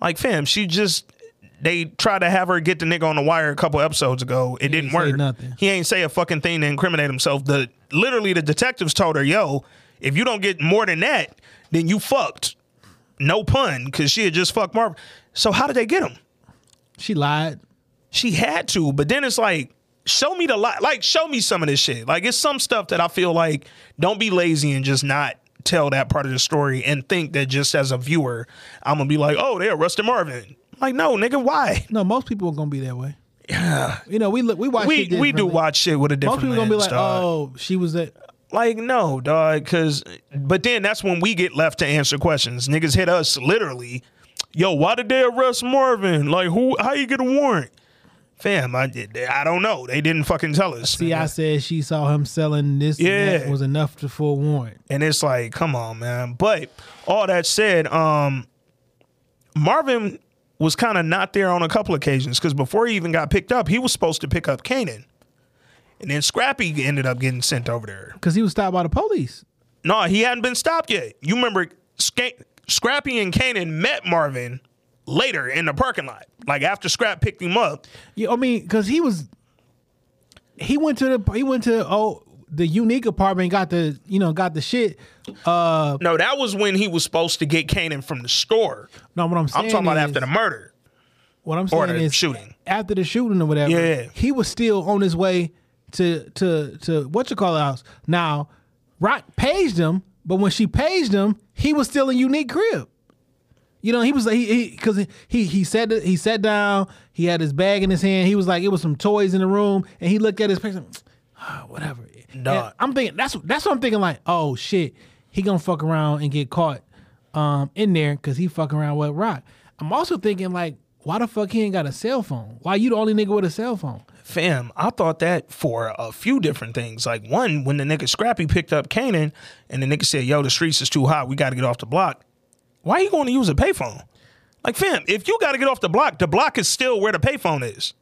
Like, fam, she just they tried to have her get the nigga on the wire a couple episodes ago. It didn't ain't say work. nothing. He ain't say a fucking thing to incriminate himself. The literally the detectives told her, "Yo, if you don't get more than that, then you fucked." No pun, because she had just fucked Marvin. So how did they get him? She lied. She had to, but then it's like, show me the li- like, show me some of this shit. Like, it's some stuff that I feel like don't be lazy and just not tell that part of the story and think that just as a viewer, I'm gonna be like, oh, they arrested Marvin. Like, no, nigga, why? No, most people are gonna be that way. Yeah, You know, we look, we watch. we shit we do watch shit with a different. Most people gonna be like, dog. oh, she was at. Like, no, dog, because, but then that's when we get left to answer questions. Niggas hit us literally, yo, why did they arrest Marvin? Like, who, how you get a warrant? Fam, I did, I don't know. They didn't fucking tell us. See, I said she saw him selling this. Yeah, and that was enough to for a warrant. And it's like, come on, man. But all that said, um, Marvin was kind of not there on a couple occasions because before he even got picked up, he was supposed to pick up Kanan. And then Scrappy ended up getting sent over there. Because he was stopped by the police. No, he hadn't been stopped yet. You remember Scrappy and Kanan met Marvin later in the parking lot. Like after Scrap picked him up. Yeah, I mean, because he was. He went to the he went to oh the unique apartment got the you know got the shit. Uh No, that was when he was supposed to get Kanan from the store. no, what I'm saying I'm talking about after the murder. What I'm or saying the is shooting. after the shooting or whatever. Yeah. he was still on his way to to to what you call it house. Now, Rock paged him, but when she paged him, he was still in unique crib. You know, he was like he because he, he he sat he sat down. He had his bag in his hand. He was like it was some toys in the room, and he looked at his picture. "Ah, whatever. Dog. I'm thinking that's that's what I'm thinking. Like, oh shit, he gonna fuck around and get caught um in there because he fucking around with Rock. I'm also thinking like, why the fuck he ain't got a cell phone? Why you the only nigga with a cell phone? Fam, I thought that for a few different things. Like one, when the nigga Scrappy picked up Kanan and the nigga said, yo, the streets is too hot. We got to get off the block. Why are you going to use a payphone? Like, fam, if you got to get off the block, the block is still where the payphone is.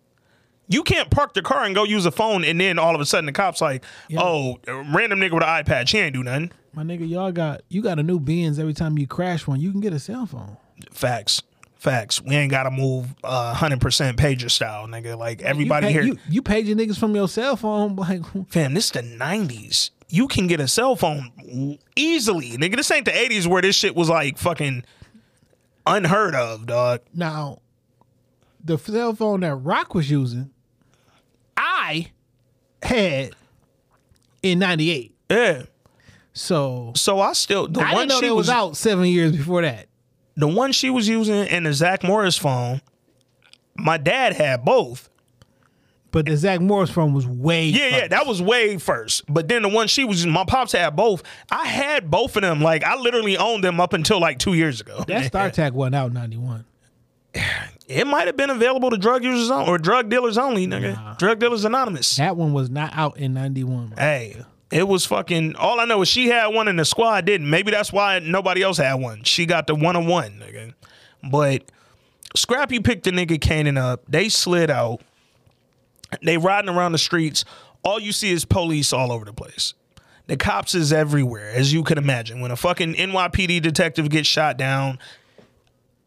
You can't park the car and go use a phone and then all of a sudden the cop's like, oh, random nigga with an iPad, she ain't do nothing. My nigga, y'all got you got a new Benz every time you crash one. You can get a cell phone. Facts. Facts. We ain't got to move uh, 100% pager style, nigga. Like, everybody you pay, here. You, you paid your niggas from your cell phone. Like, Fam, this the nineties. You can get a cell phone easily, nigga. This ain't the eighties where this shit was like fucking unheard of, dog. now, the cell phone that Rock was using, I had in '98. Yeah. So, so I still the I one didn't know she that was was out seven years before that. The one she was using and the Zach Morris phone. My dad had both. But the Zach Morris phone was way. Yeah, yeah, that was way first. But then the one she was using, my pops had both. I had both of them. Like I literally owned them up until like two years ago. That StarTAC wasn't out in '91. It might have been available to drug users on, or drug dealers only, nigga. Drug dealers anonymous. That one was not out in '91. Hey, it was fucking. All I know is she had one and the squad didn't. Maybe that's why nobody else had one. She got the one on one, nigga. But Scrappy picked the nigga Kanan up. They slid out. They riding around the streets. All you see is police all over the place. The cops is everywhere, as you can imagine. When a fucking NYPD detective gets shot down,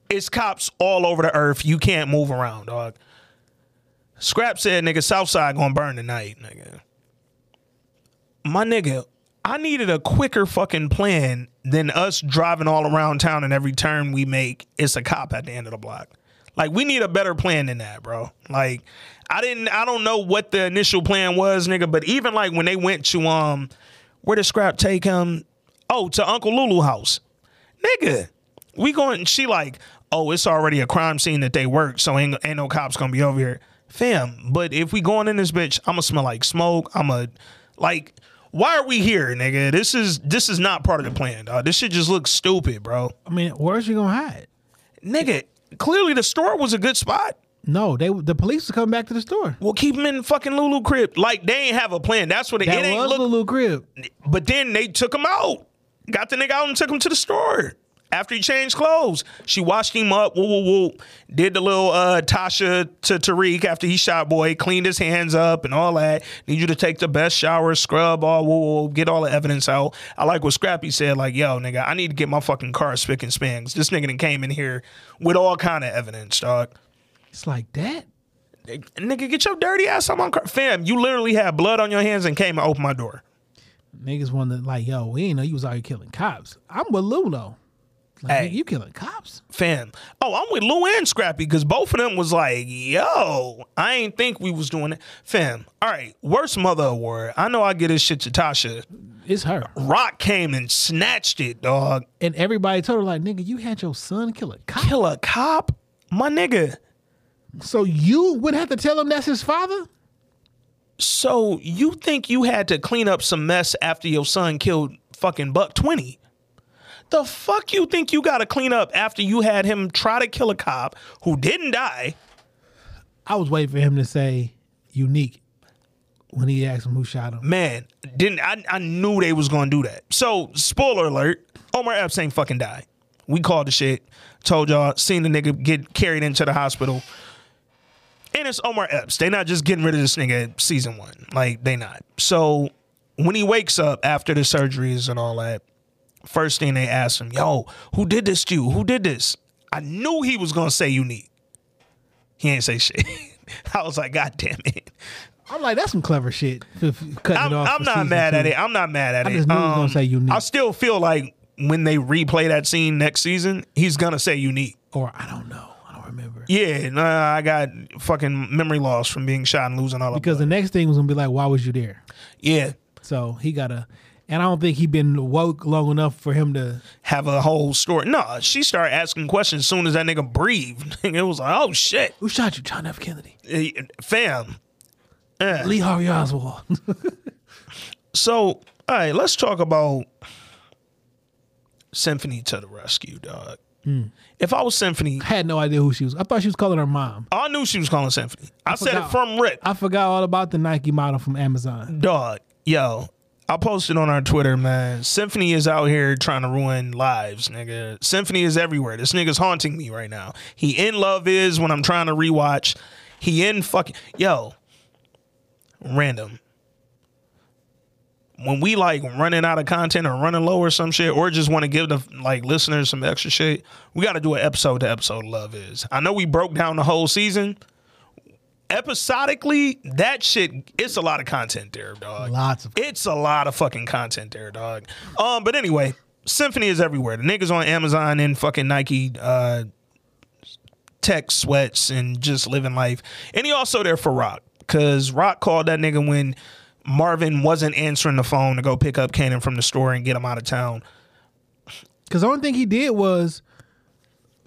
it's cops all over the earth. You can't move around, dog. Scrap said, nigga, Southside gonna burn tonight, nigga. My nigga, I needed a quicker fucking plan than us driving all around town and every turn we make, it's a cop at the end of the block. Like, we need a better plan than that, bro. Like, I didn't, I don't know what the initial plan was, nigga, but even like when they went to, um, where did Scrap take him? Oh, to Uncle Lulu house. Nigga, we going, she like, oh, it's already a crime scene that they work, so ain't, ain't no cops gonna be over here. Fam, but if we going in this bitch, I'ma smell like smoke. I'ma, like, why are we here, nigga? This is this is not part of the plan, dog. This shit just looks stupid, bro. I mean, where's you gonna hide? Nigga, clearly the store was a good spot. No, they the police will come back to the store. Well, keep them in fucking Lulu crib. Like they ain't have a plan. That's what it, That it ain't was look. Lulu crib. But then they took him out. got the nigga out and took him to the store. After he changed clothes, she washed him up. Woo woo woo. Did the little uh, Tasha to Tariq after he shot boy, cleaned his hands up and all that. Need you to take the best shower, scrub all, woo woo, get all the evidence out. I like what Scrappy said. Like, yo, nigga, I need to get my fucking car spick and span. 'cause This nigga done came in here with all kind of evidence, dog. It's like that. Nigga, get your dirty ass on my car, fam. You literally had blood on your hands and came and opened my door. Niggas wanted like, yo, we ain't know you was out here killing cops. I'm with though. Like, Hey. you killing cops? fam. Oh, I'm with Lou and Scrappy because both of them was like, yo, I ain't think we was doing it. Fam, all right, worst mother award. I know I get this shit to Tasha. It's her. Rock came and snatched it, dog. And everybody told her like, nigga, you had your son kill a cop. Kill a cop? My nigga. So you would have to tell him that's his father? So you think you had to clean up some mess after your son killed fucking Buck 20? The fuck you think you gotta clean up after you had him try to kill a cop who didn't die? I was waiting for him to say unique when he asked him who shot him. man, didn't I, I knew they was gonna do that. So, spoiler alert, Omar Epps ain't fucking died. We called the shit, told y'all, seen the nigga get carried into the hospital. And it's Omar Epps. They not just getting rid of this nigga season one. Like, they not. So when he wakes up after the surgeries and all that, first thing they asked him, yo, who did this to you? Who did this? I knew he was gonna say unique. He ain't say shit. I was like, God damn it. I'm like, that's some clever shit. f- f- Cutting I'm, off I'm not mad at it. I'm not mad at I it. just knew he was gonna Um, say unique. I still feel like when they replay that scene next season, he's gonna say unique. Or I don't know. I don't remember. Yeah, nah, I got fucking memory loss from being shot and losing all of Because the next thing was gonna be like, why was you there? Yeah. So he gotta and I don't think he'd been woke long enough for him to have a whole story. No, she started asking questions as soon as that nigga breathed. it was like, oh shit, Who shot you? John F. Kennedy. Eh, fam. Eh. Lee Harvey Oswald. So, all right, let's talk about Symphony to the rescue, dog. Hmm. If I was Symphony, I had no idea who she was. I thought she was calling her mom. I knew she was calling Symphony. I, said it from Rip. I forgot all about the Nike model from Amazon. Dog, yo, I posted on our Twitter, man. Symphony is out here trying to ruin lives, nigga. Symphony is everywhere. This nigga's haunting me right now. He in love is when I'm trying to rewatch. He in fucking yo. Random. When we like running out of content or running low or some shit, or just want to give the like listeners some extra shit, we got to do an episode to episode. Love is. I know we broke down the whole season episodically, that shit, it's a lot of content there, dog. Lots of It's a lot of fucking content there, dog. Um, but anyway, Symphony is everywhere. The niggas on Amazon and fucking Nike uh tech sweats and just living life. And he also there for Rock. Cause Rock called that nigga when Marvin wasn't answering the phone to go pick up Kanan from the store and get him out of town. Because the only thing he did was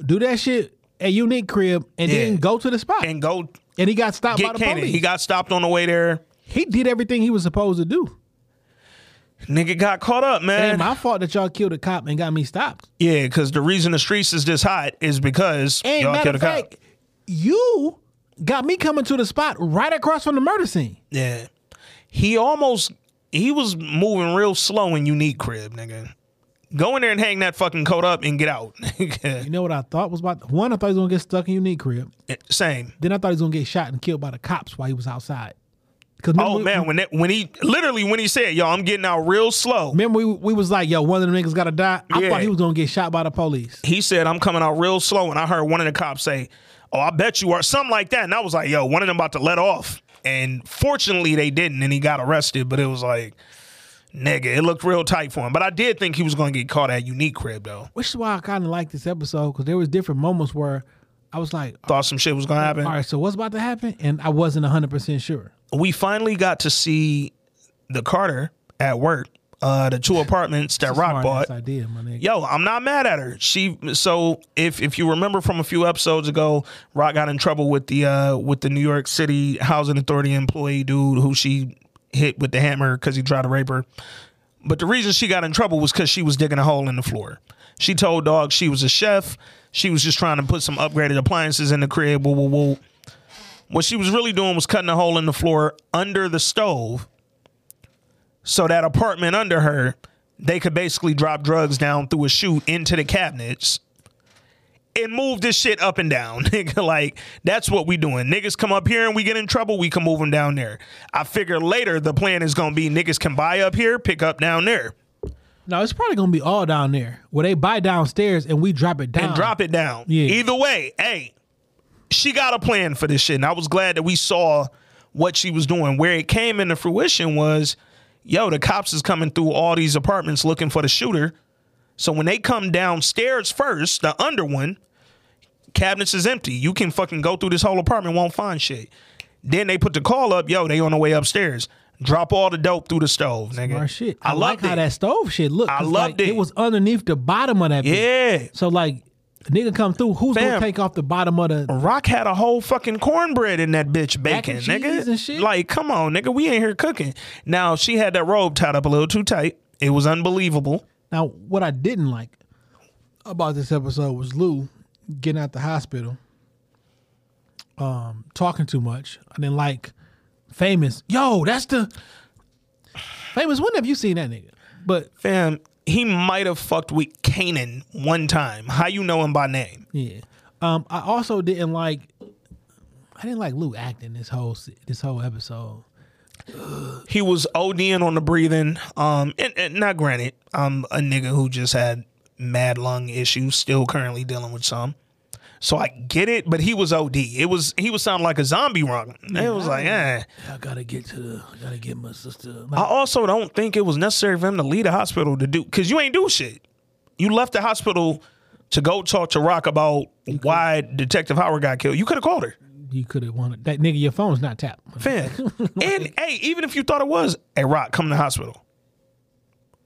do that shit at Unique Crib and Yeah. then go to the spot. And go And he got stopped by the Kanan. police. He got stopped on the way there. he did everything he was supposed to do. Nigga got caught up, It man. ain't my fault that y'all killed a cop and got me stopped. Yeah, because the reason the streets is this hot is because And y'all killed a of cop. fact, you got me coming to the spot right across from the murder scene. Yeah, he almost he was moving real slow in unique crib, nigga. Go in there and hang that fucking coat up and get out. You know what I thought was about? One, I thought he was gonna get stuck in Unique Crib. Eh, same. Then I thought he was gonna get shot and killed by the cops while he was outside. Because Oh man, when that, when he literally when he said, "Yo, I'm getting out real slow," remember we we was like, yo, one of them niggas gotta die. I Yeah. thought he was gonna get shot by the police. he said, "I'm coming out real slow," and I heard one of the cops say, "Oh, I bet you are," something like that, and I was like, "Yo, one of them about to let off." And fortunately, they didn't, and he got arrested. But it was like, nigga, it looked real tight for him. But I did think he was going to get caught at unique crib though. Which is why I kind of like this episode because there was different moments where I was like, Thought some shit was going to happen. all right, so what's about to happen? And I wasn't hundred percent sure. we finally got to see the Carter at work. Uh, the two apartments that Rock bought. idea, my nigga. Yo, I'm not mad at her. She so if if you remember from a few episodes ago, Rock got in trouble with the uh with the New York City Housing Authority employee dude who she hit with the hammer because he tried to rape her. But the reason she got in trouble was because she was digging a hole in the floor. She told Dog she was a chef. She was just trying to put some upgraded appliances in the crib. Woo, woo, woo. What she was really doing was cutting a hole in the floor under the stove so that apartment under her they could basically drop drugs down through a chute into the cabinets and move this shit up and down. Nigga, like that's what we doing. Niggas come up here and we get in trouble, we can move them down there. I figure later the plan is gonna be niggas can buy up here, pick up down there, No, it's probably gonna be all down there where they buy downstairs and we drop it down. and drop it down. Yeah. Either way, hey, she got a plan for this shit, and I was glad that we saw what she was doing. Where it came into fruition was, yo, the cops is coming through all these apartments looking for the shooter. So when they come downstairs first, the under one, cabinets is empty. You can fucking go through this whole apartment, won't find shit. Then they put the call up, yo, they on the way upstairs. Drop all the dope through the stove, nigga. Smart shit. I, I, like how it. that stove shit looked. I loved like, it. It was underneath the bottom of that. bitch. Yeah. So like, nigga come through. Who's Fam. gonna take off the bottom of the? Rock had a whole fucking cornbread in that bitch bacon, nigga. cheese and shit? Like, come on, nigga. We ain't here cooking. Now she had that robe tied up a little too tight. It was unbelievable. Now, what I didn't like about this episode was Lou getting out the hospital, um, talking too much. I didn't like famous. Yo, that's the famous. When have you seen that nigga? But Fam, he might have fucked with Kanan one time. How you know him by name? yeah, um, I also didn't like. I didn't like Lou acting this whole this whole episode. He was ODing on the breathing. Um, and, and not granted, I'm a nigga who just had mad lung issues, still currently dealing with some. So I get it, but he was OD. It was he was sounding like a zombie rung. It was like, eh. I gotta get to the. I gotta get my sister. I also don't think it was necessary for him to leave the hospital to do because you ain't do shit. You left the hospital to go talk to Rock about why Detective Howard got killed. You could have called her, You could have wanted that nigga. Your phone's not tapped. fam. and hey, even if you thought it was, hey Rock, come to the hospital.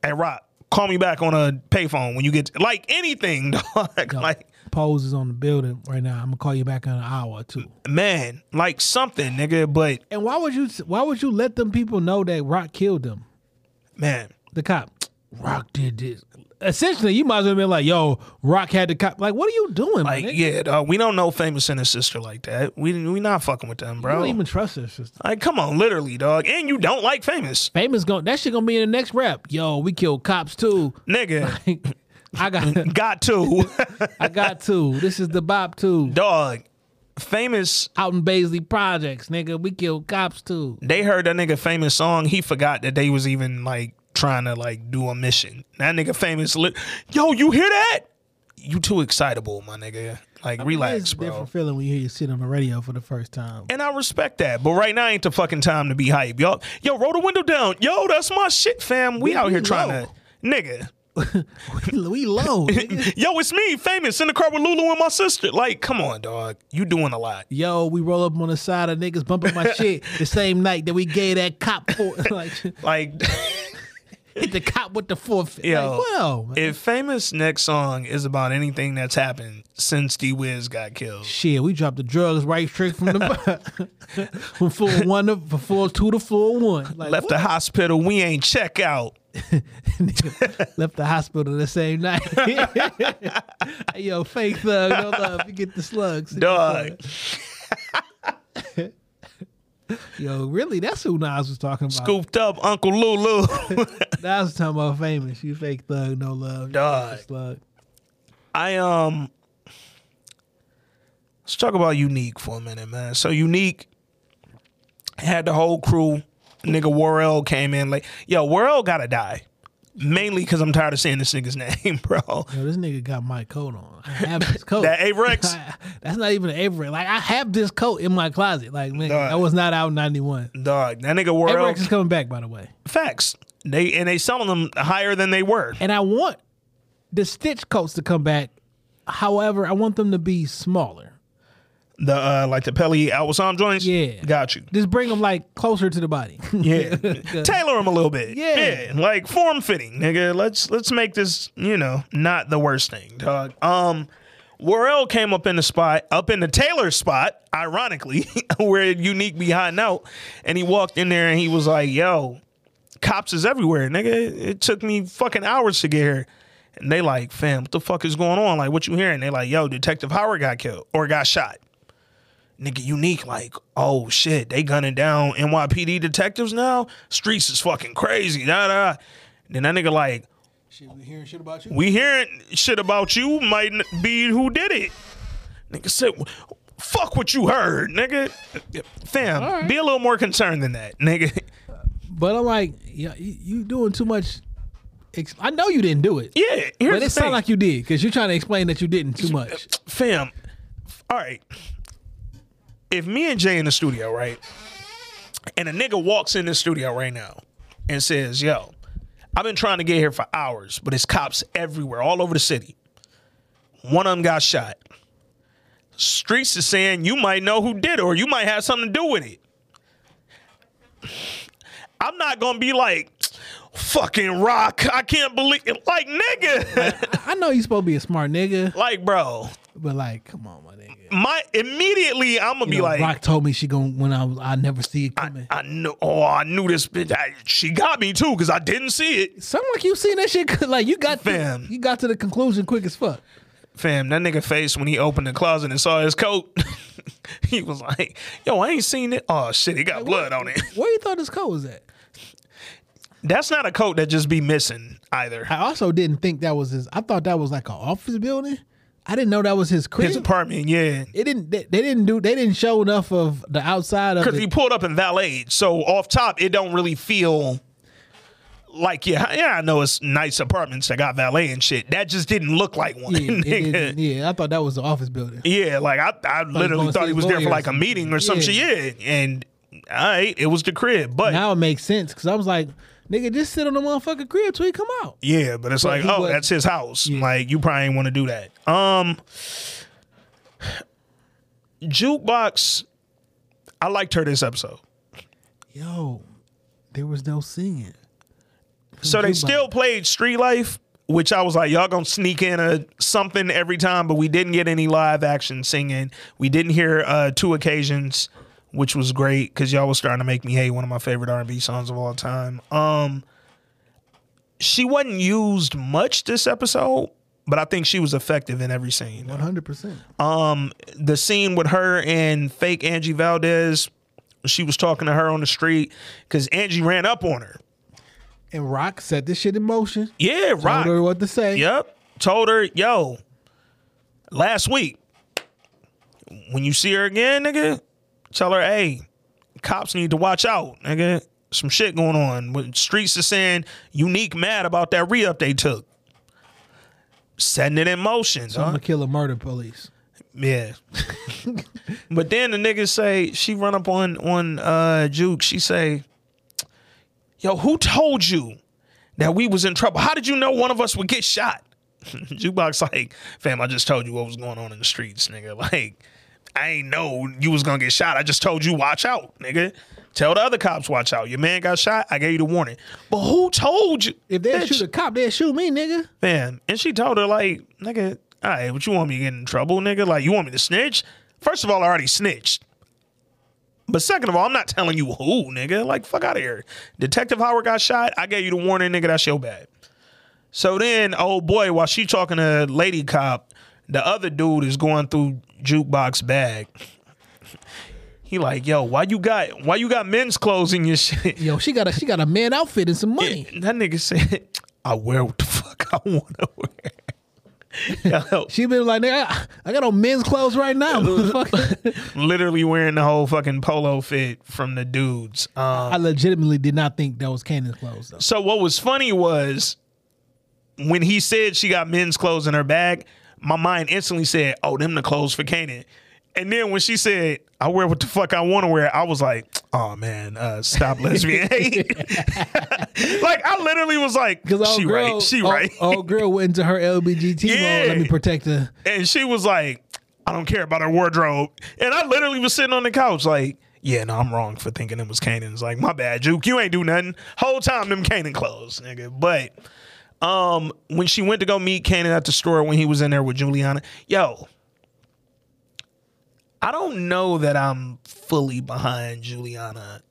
Hey Rock, call me back on a payphone when you get like anything, dog. Like Pose is on the building right now. I'm gonna call you back in an hour or two. man, like something, nigga. But And why would you? Why would you let them people know that Rock killed them? man, The cop. Rock did this. Essentially, you might as well have been like, "Yo, Rock had to cop." Like, what are you doing, like man? yeah, dog, we don't know famous and his sister like that. We we not fucking with them, You bro. don't even trust her sister. like, come on, literally, dog. And you don't like famous, Famous going that shit gonna be in the next rap. Yo, we killed cops too. nigga. I got, got to I got two. This is the bop too. dog. Famous. Out in Baisley Projects, nigga, we killed cops too. They heard that nigga famous song. He forgot that they was even like trying to like do a mission. That nigga famous. Li- Yo, you hear that? You too excitable, my nigga. Like relax, it's a bro. different feeling when you hear you sit on the radio for the first time. And I respect that, but right now ain't the fucking time to be hype, y'all. Yo, roll the window down. Yo, that's my shit, fam. We, We- out we here trying to, nigga. we low. nigga. Yo, it's me, famous, in the car with Lulu and my sister. Like, come on, dog. You doing a lot. Yo, we roll up on the side of niggas bumping my shit the same night that we gave that cop for like Like, hit the cop with the forfeit. yo, Like, well, if famous next song is about anything that's happened since D Wiz got killed, shit, we dropped the drugs right straight from the from floor one to from floor two to floor one. Like, left the hospital, we ain't check out. left the hospital the same night. yo, fake thug, no love. You get the slugs, Dog. Yo, really, that's who Nas was talking about. Scooped up Uncle Lulu. Nas was talking about famous. You fake thug, no love. Dog. slug. I um let's talk about Unique for a minute, man. So Unique had the whole crew. Nigga Worrell came in like, yo, Worrell gotta die. Mainly because I'm tired of saying this nigga's name, bro. Yo, this nigga got my coat on. I have this coat. That Avirex? That's not even an Avirex. Like I have this coat in my closet. Like man, Dog. that was not out in '91. Dog, that nigga Worrell. Avirex is coming back, by the way. Facts. They and they selling them higher than they were. And I want the stitch coats to come back. However, I want them to be smaller. The uh like the Pelly Alwasan joints. Yeah. Got you. Just bring them like closer to the body. Yeah. Tailor them a little bit. Yeah. Like form fitting, nigga. Let's let's make this, you know, not the worst thing, dog. Um Worrell came up in the spot, up in the Taylor spot, ironically, where Unique be hiding out. And he walked in there and he was like, yo, cops is everywhere, nigga. It took me fucking hours to get here. And they like, fam, what the fuck is going on? Like, what you hearing? They like, yo, Detective Howard got killed or got shot. Nigga, unique, like, oh shit, they gunning down NYPD detectives now? Streets is fucking crazy. Da da. Then that nigga like, Shit, we hearing shit about you. We hearing shit about you might be who did it. Nigga said, fuck what you heard, nigga. Fam, be a little more concerned than that, nigga. But I'm like, yeah, you, you doing too much. I know you didn't do it. Yeah, here's but it thing. sounds like you did because you're trying to explain that you didn't too much. Fam, all right. If me and Jay in the studio, right, and a nigga walks in the studio right now and says, yo, I've been trying to get here for hours, but it's cops everywhere, all over the city. One of them got shot. Streets is saying you might know who did it or you might have something to do with it. I'm not gonna be like, fucking rock. I can't believe it. Like, nigga. I know you supposed to be a smart nigga, like, bro. but like, come on, my immediately I'm gonna You be know, like, Rock told me she gonna when I was I never see it coming. I knew. Oh, I knew this bitch. I, she got me too because I didn't see it. Something like you seen that shit. Like you got Fam. To, you got to the conclusion quick as fuck. Fam, that nigga face when he opened the closet and saw his coat, he was like, "Yo, I ain't seen it. Oh shit, he got blood on it." Where you thought this coat was at? That's not a coat that just be missing either. I also didn't think that was his. I thought that was like an office building. I didn't know that was his crib. His apartment, yeah. It didn't. They, they didn't do. They didn't show enough of the outside of Because he pulled up in valet, so off top it don't really feel like yeah, yeah. I know it's nice apartments that got valet and shit. That just didn't look like one. yeah, yeah, I thought that was the office building. Yeah, like I, I going literally thought he was there for like a meeting or some Yeah. shit. Yeah, and all right, it was the crib, but now it makes sense because I was like, nigga, just sit on the motherfucking crib till he come out. yeah, but it's But like, oh, was- that's his house. Like you probably ain't want to do that. Um, jukebox. I liked her this episode. Yo, there was no singing. So they Jukebox. still played Street Life, which I was like, y'all gonna sneak in a something every time, but we didn't get any live action singing. We didn't hear uh, two occasions, which was great because y'all was starting to make me hate one of my favorite R and B songs of all time. Um, she wasn't used much this episode, but I think she was effective in every scene. One hundred percent. Um, the scene with her and fake Angie Valdez, she was talking to her on the street because Angie ran up on her. And Rock set this shit in motion. Yeah, Rock. Told her what to say. Yep. Told her, yo, last week, when you see her again, nigga, tell her, hey, cops need to watch out, nigga. Some shit going on. When streets are saying unique mad about that re up they took. Setting it in motion. So I'm huh? gonna kill a murder police. Yeah. but then the niggas say she run up on on uh Juke. She say, "Yo, who told you that we was in trouble? How did you know one of us would get shot?" Jukebox like, "Fam, I just told you what was going on in the streets, nigga. Like, I ain't know you was gonna get shot. I just told you watch out, nigga. Tell the other cops watch out. Your man got shot. I gave you the warning. But who told you? If they shoot a cop, they'll shoot me, nigga. Man, and she told her like, nigga, all right, what you want me to get in trouble, nigga? Like, you want me to snitch? First of all, I already snitched. But second of all, I'm not telling you who, nigga. Like, fuck out of here. Detective Howard got shot. I gave you the warning, nigga. That's your bad. So then, oh boy, while she talking to Lady Cop, the other dude is going through jukebox bag. He like, yo, why you got why you got men's clothes in your shit? Yo, she got a she got a man outfit and some money. And that nigga said, I wear what the fuck I want to wear. Yo, She been like, nigga, I, I got on men's clothes right now. literally wearing the whole fucking polo fit from the dudes. Um, I legitimately did not think that was Kanan's clothes though. so what was funny was when he said she got men's clothes in her bag, my mind instantly said, "Oh, them the clothes for Kanan." And then when she said, "I wear what the fuck I want to wear," I was like, "Oh man, uh, stop lesbian hate." like I literally was like, "She right, she old, right." Old girl went into her LBGT Yeah. mode. Let me protect her. And she was like, I don't care about her wardrobe. And I literally was sitting on the couch like, yeah, no, I'm wrong for thinking it was Kanan's. Like, my bad, Juke. You ain't do nothing. Whole time them Kanan clothes, nigga. But um, when she went to go meet Kanan at the store when he was in there with Juliana, yo, I don't know that I'm fully behind Juliana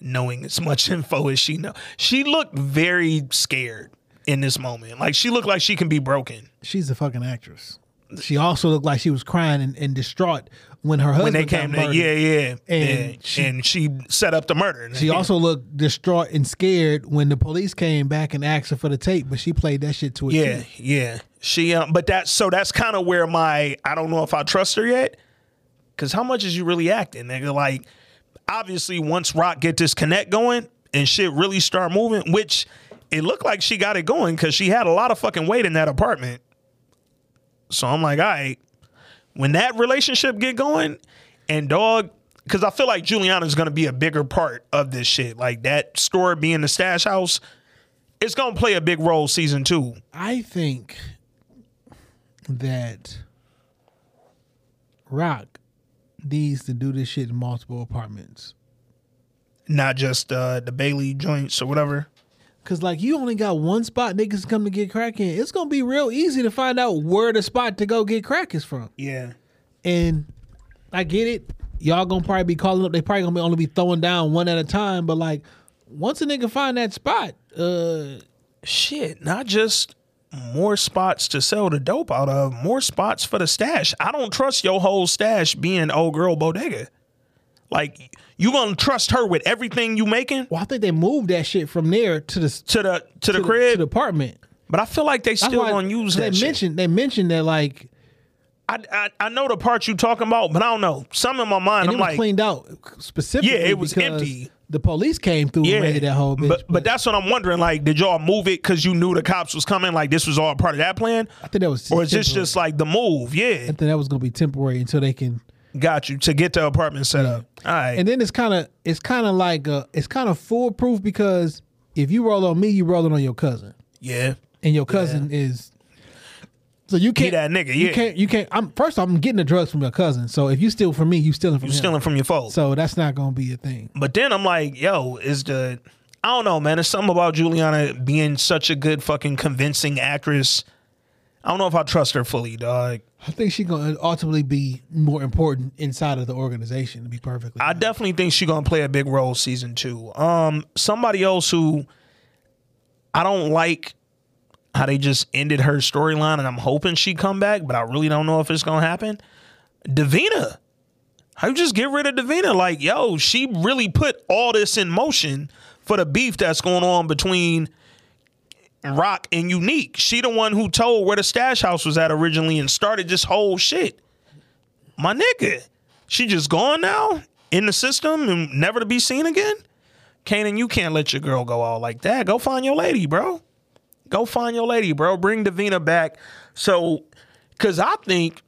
knowing as much info as she know. She looked very scared in this moment. Like she looked like she can be broken. She's a fucking actress. she also looked like she was crying and, and distraught when her husband when they came to yeah, yeah, And yeah. she- and she set up the murder. She also looked distraught and scared when the police came back and asked her for the tape, but she played that shit to a Yeah, yeah. She um but that's so that's kind of where my I don't know if I trust her yet. Cause how much is you really acting, nigga? Like, obviously once Rock get this connect going and shit really start moving, which it looked like she got it going because she had a lot of fucking weight in that apartment. So I'm like, all right, when that relationship get going, and dog, because I feel like Juliana's gonna be a bigger part of this shit. Like that store being the stash house, it's gonna play a big role season two. I think that Rock needs to do this shit in multiple apartments. not just uh, the Bailey joints or whatever. Cause like you only got one spot niggas come to get crack in. It's gonna be real easy to find out where the spot to go get crack is from. Yeah. And I get it. Y'all gonna probably be calling up. They probably gonna be only be throwing down one at a time. But like, once a nigga find that spot, uh, shit, not just more spots to sell the dope out of, more spots for the stash. I don't trust your whole stash being old girl bodega. Like you gonna trust her with everything you making? Well, I think they moved that shit from there to the to the to the crib to the apartment. But I feel like they That's still gonna use they that. shit. mentioned they mentioned that like I, I I know the part you talking about, but I don't know. Some in my mind, and I'm it was like, cleaned out specifically. Yeah, it was empty. The police came through and raided that whole bitch. But, but that's what I'm wondering. Like, did y'all move it because you knew the cops was coming? Like, this was all part of that plan? I think that was Or is this just like the move? Yeah. I think that was gonna be temporary until they can. Got you to get the apartment set up. All right. And then it's kind of it's kind of like uh it's kind of foolproof because if you roll on me, you rolling on your cousin, yeah. and your cousin is. So you can't that nigga, You can't. You can't. I'm first. I'm getting the drugs from your cousin. So if you steal from me, you stealing from You stealing from your folks. So that's not gonna be a thing. But then I'm like, yo, is the I don't know, man. It's something about Juliana being such a good fucking convincing actress. I don't know if I trust her fully, dog. I think she's gonna ultimately be more important inside of the organization. To be perfectly, I definitely think she's gonna play a big role season two. Um, somebody else who I don't like how they just ended her storyline, and I'm hoping she come back, but I really don't know if it's gonna happen. Davina, how you just get rid of Davina? Like, yo, she really put all this in motion for the beef that's going on between Rock and Unique. She the one who told where the stash house was at originally and started this whole shit. My nigga, she just gone now in the system and never to be seen again. Kanan, you can't let your girl go out like that. Go find your lady, bro. Go find your lady, bro. Bring Davina back. So, because I think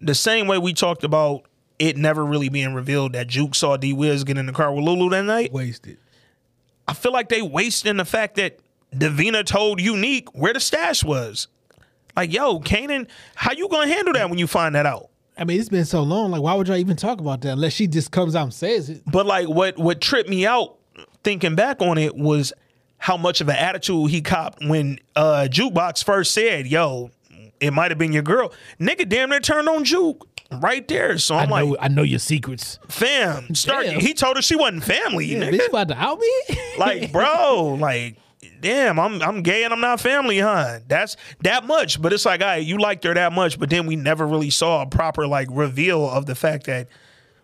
the same way we talked about it never really being revealed that Juke saw D Wiz get in the car with Lulu that night. Wasted. I feel like they wasting the fact that Davina told Unique where the stash was. Like, yo, Kanan, how you gonna handle that when you find that out? I mean, it's been so long. Like, why would y'all even talk about that unless she just comes out and says it? But like what what tripped me out thinking back on it was how much of an attitude he copped when uh Jukebox first said, yo, it might have been your girl. Nigga damn near turned on Juke right there. So I'm I know, like, I know your secrets. fam, start Damn. he told her she wasn't family, Yeah, nigga. bitch about to out me. like, bro, like, damn, I'm I'm gay and I'm not family, huh? That's that much. But it's like, all right, you liked her that much, but then we never really saw a proper like reveal of the fact that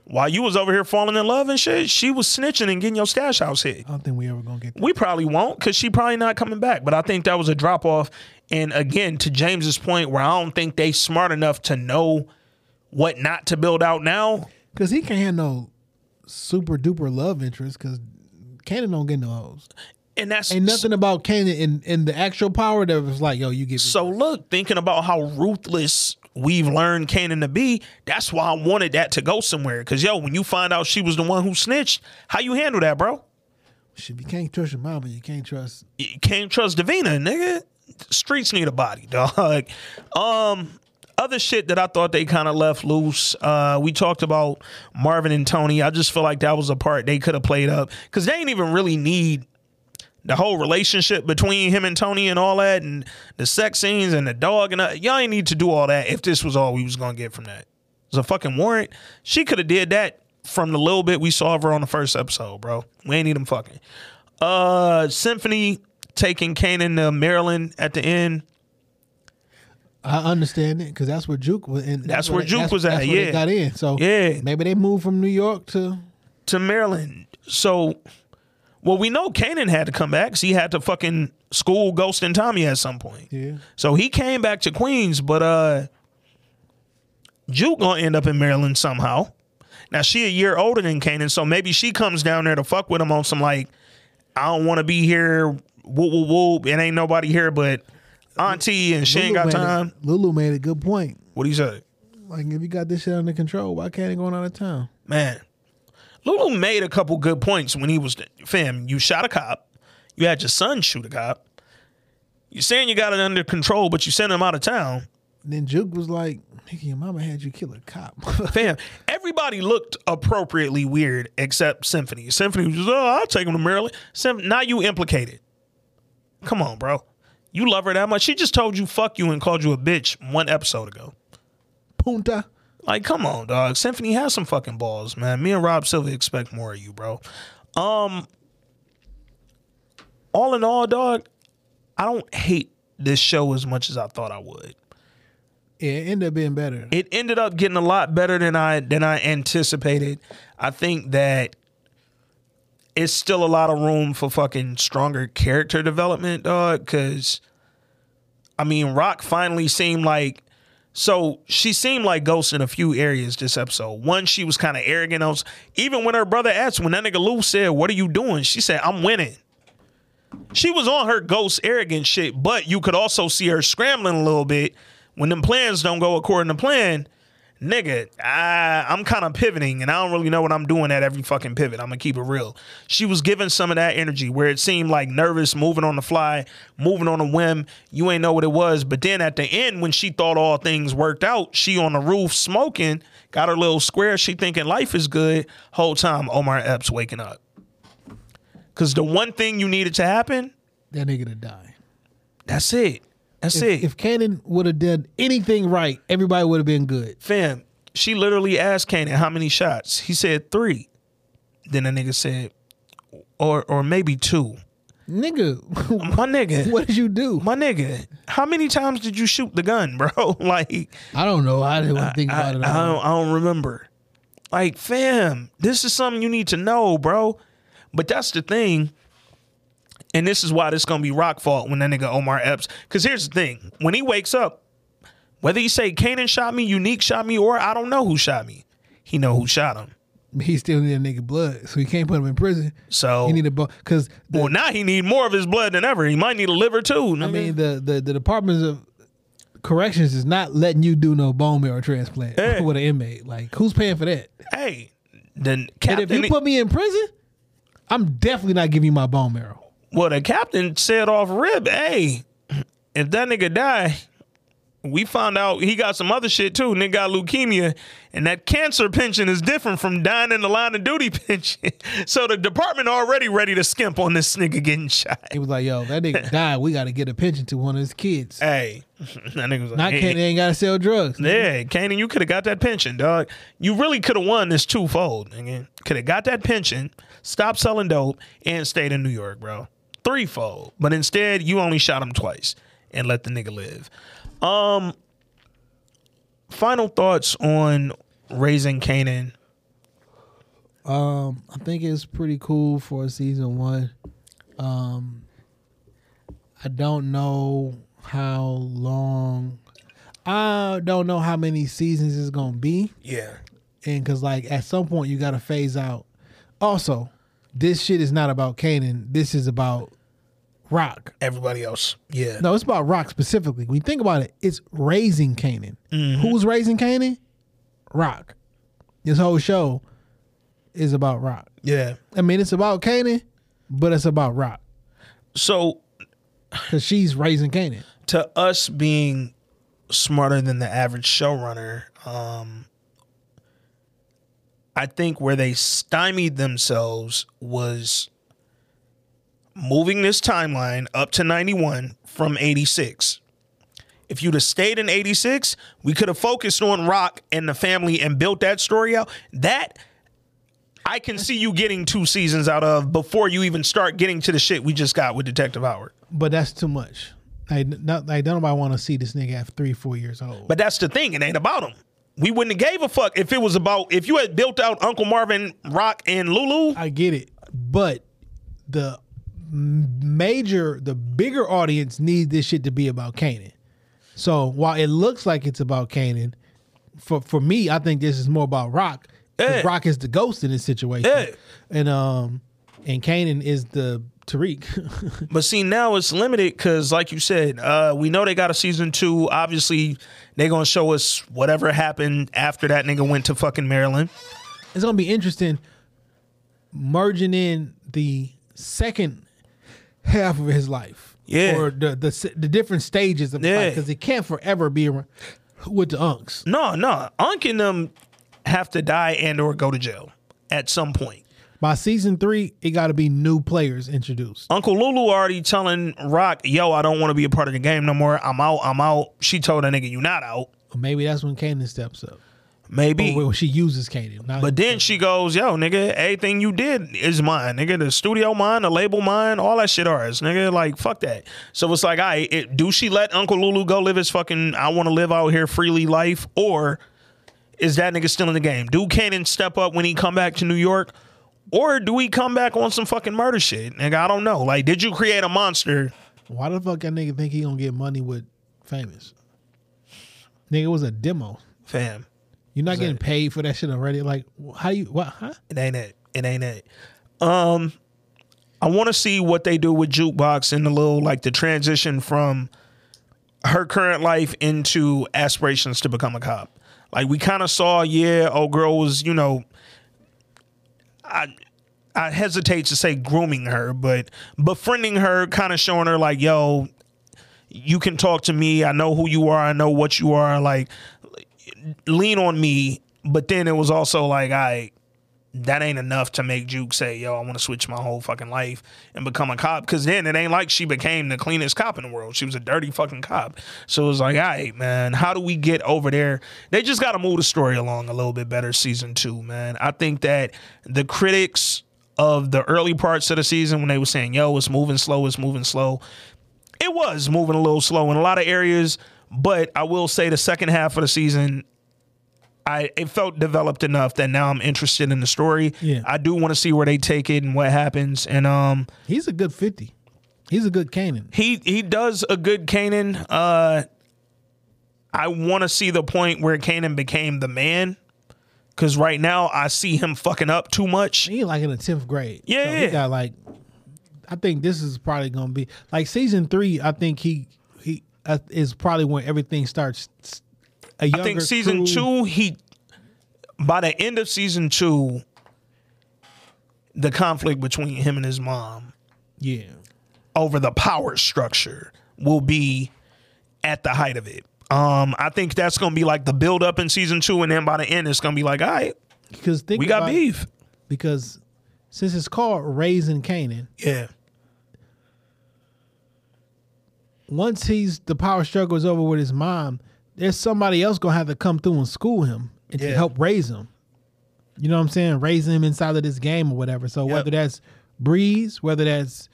while you was over here falling in love and shit, she was snitching and getting your stash house hit. I don't think we ever gonna get. That. We probably won't because she probably not coming back. But I think that was a drop off. And again, to James's point, where I don't think they smart enough to know what not to build out now. Cause he can't have no super duper love interest. Cause Kanan don't get no hoes. And that's Ain't nothing about Kanan in in the actual power that was like, yo, you get. So look, thinking about how ruthless we've learned Kanan to be, that's why I wanted that to go somewhere. Cause yo, when you find out she was the one who snitched, how you handle that, bro? Shit, you can't trust your mama. You can't trust. You can't trust Davina, nigga. Streets need a body, dog. Um, other shit that I thought they kind of left loose. Uh, we talked about Marvin and Tony. I just feel like that was a part they could have played up because they ain't even really need the whole relationship between him and Tony and all that, and the sex scenes and the dog and uh, y'all ain't need to do all that if this was all we was gonna get from that. It was a fucking warrant. She could have did that from the little bit we saw of her on the first episode, bro. We ain't need them fucking. Uh, Symphony taking Kanan to Maryland at the end. I understand it because that's where Juke was. And That's where Juke was at, That's where yeah. they got in. So Yeah. maybe they moved from New York to. to Maryland. So, well, we know Kanan had to come back 'cause he had to fucking school Ghost and Tommy at some point. Yeah. So he came back to Queens, but uh Juke gonna end up in Maryland somehow. Now she a year older than Kanan, so maybe she comes down there to fuck with him on some like, I don't want to be here. Whoop whoop whoop. It ain't nobody here but Auntie, and she ain't got Lulu made a- time. Lulu made a good point. What do you say? Like if you got this shit under control, why can't it go out of town? Man, Lulu made a couple good points when he was fam. You shot a cop. You had your son shoot a cop. you're saying you got it under control, but you sent him out of town. Then Juke was like, "Nigga, your mama had you kill a cop." Fam, everybody looked appropriately weird except Symphony. Symphony was just, oh, I'll take him to Maryland. Symph- now you implicated. Come on, bro. You love her that much. She just told you fuck you and called you a bitch one episode ago. Punta. Like, come on, dog. Symphony has some fucking balls, man. Me and Rob Silva expect more of you, bro. Um, all in all, dog, I don't hate this show as much as I thought I would. Yeah, it ended up being better. It ended up getting a lot better than I than I anticipated. I think that it's still a lot of room for fucking stronger character development, dog. Because I mean, Rock finally seemed like so she seemed like Ghost in a few areas this episode. One, she was kind of arrogant. Was, even when her brother asked, when that nigga Lou said, "What are you doing?" She said, "I'm winning." She was on her ghost arrogant shit, but you could also see her scrambling a little bit when them plans don't go according to plan. Nigga, I, I'm kind of pivoting and I don't really know what I'm doing at every fucking pivot. I'm gonna keep it real. She was giving some of that energy where it seemed like nervous, moving on the fly, moving on a whim. You ain't know what it was. But then at the end, when she thought all things worked out, she on the roof smoking, got her little square. She thinking life is good. Whole time, Omar Epps waking up. Cause the one thing you needed to happen, That nigga to die. that's it. That's if, it. If Kanan would have done anything right, everybody would have been good. Fam, she literally asked Kanan how many shots. He said three. Then the nigga said, or or maybe two. Nigga, My nigga, what did you do? my nigga, how many times did you shoot the gun, bro? like, I don't know. I didn't want to think I, about it. I don't, I don't remember. Like, fam, this is something you need to know, bro. But that's the thing. And this is why this is gonna be rock fault when that nigga Omar Epps. Cause here's the thing. When he wakes up, whether he say Kanan shot me, Unique shot me, or I don't know who shot me, he know who shot him. He still need a nigga blood, so he can't put him in prison. So He need a because well now he need more of his blood than ever. He might need a liver too. I mean the, the the Department of Corrections is not letting you do no bone marrow transplant Yeah. with an inmate. Like who's paying for that? hey, then if you put me in prison, I'm definitely not giving you my bone marrow. Well, the captain said off rib, hey, if that nigga die, we found out he got some other shit too. Nigga got leukemia, and that cancer pension is different from dying in the line of duty pension. so the department already ready to skimp on this nigga getting shot. He was like, "Yo, that nigga died. We got to get a pension to one of his kids. Hey, that nigga was like, Not hey, ain't got to sell drugs. Yeah, Kanan, you could have got that pension, dog. You really could have won this twofold, nigga. Could have got that pension, stopped selling dope, and stayed in New York, bro. Threefold. But instead, you only shot him twice and let the nigga live. Um, final thoughts on raising Kanan. Um, I think it's pretty cool for season one. Um, I don't know how long. I don't know how many seasons it's gonna be, Yeah. and because like at some point you gotta phase out. Also, this shit is not about Kanan. This is about Rock. Everybody else. Yeah. No, it's about Rock specifically. When you think about it, it's raising Kanan. Who's raising Kanan? Rock. This whole show is about Rock. Yeah. I mean, it's about Kanan, but it's about Rock So because she's raising Kanan. to us being smarter than the average showrunner, um, I think where they stymied themselves was moving this timeline up to 91 from 86. If you'd have stayed in 86, we could have focused on Rock and the family and built that story out. That I can see you getting two seasons out of before you even start getting to the shit we just got with Detective Howard. But that's too much. Like, not, like don't nobody want to see this nigga at three, four years old. But that's the thing. It ain't about him. We wouldn't have gave a fuck if it was about if you had built out Uncle Marvin, Rock, and Lulu. I get it, but the major, the bigger audience needs this shit to be about Kanan. So while it looks like it's about Kanan, for for me, I think this is more about Rock. Yeah. Rock is the ghost in this situation, Yeah. and um, and Kanan is the Tariq. But see, now it's limited because, like you said, uh, we know they got a season two. Obviously, they're gonna show us whatever happened after that nigga went to fucking Maryland. it's gonna be interesting merging in the second half of his life. Yeah. Or the the, the different stages of Yeah. life because it can't forever be around with the unks. No, no, Unc and them have to die and or go to jail at some point. By season three, it got to be new players introduced. Uncle Lulu already telling Rock, "Yo, I don't want to be a part of the game no more. I'm out. I'm out." She told that nigga, "You not out." Maybe that's when Kanan steps up. Maybe. Or when she uses Kanan. But then she goes, "Yo, nigga, everything you did is mine, nigga. The studio mine, the label mine, all that shit ours, nigga. Like fuck that." So it's like, I it, do she let Uncle Lulu go live his fucking I want to live out here freely life, or is that nigga still in the game? Do Kanan step up when he come back to New York, or do we come back on some fucking murder shit, nigga? I don't know. Like, did you create a monster? why the fuck that nigga think he gonna get money with famous? Nigga, it was a demo. Fam, You're not getting paid for that shit already. Like, how you what? Huh? It ain't it. It ain't it. Um, I want to see what they do with jukebox and the little like the transition from her current life into aspirations to become a cop. Like we kind of saw, yeah, old girl was, you know, I I hesitate to say grooming her, but befriending her, kind of showing her like, yo, you can talk to me. I know who you are. I know what you are. Like, lean on me. But then it was also like, I that ain't enough to make Juke say, yo, I want to switch my whole fucking life and become a cop. Cause then it ain't like she became the cleanest cop in the world. She was a dirty fucking cop. So it was like, all right, man, how do we get over there? They just got to move the story along a little bit better season two, man. I think that the critics of the early parts of the season when they were saying, yo, it's moving slow, it's moving slow. It was moving a little slow in a lot of areas, but I will say the second half of the season, I it felt developed enough that now I'm interested in the story. Yeah. I do want to see where they take it and what happens. And um, He's a good fifty. He's a good Kanan. he he does a good Kanan. Uh, I want to see the point where Kanan became the man, because right now I see him fucking up too much. He like in the tenth grade. Yeah, So. He got like. I think this is probably gonna be like season three. I think he he uh, is probably when everything starts. A I younger think season crew- two, he by the end of season two, the conflict between him and his mom Yeah. over the power structure will be at the height of it. Um, I think that's gonna be like the build up in season two, and then by the end, it's gonna be like, all right, Because think we got about- beef. Because since it's called Raising Kanan, Yeah, once he's the power struggle is over with his mom, there's somebody else gonna have to come through and school him and to help raise him. You know what I'm saying? Raising him inside of this game or whatever. So Yep. whether that's Breeze, whether that's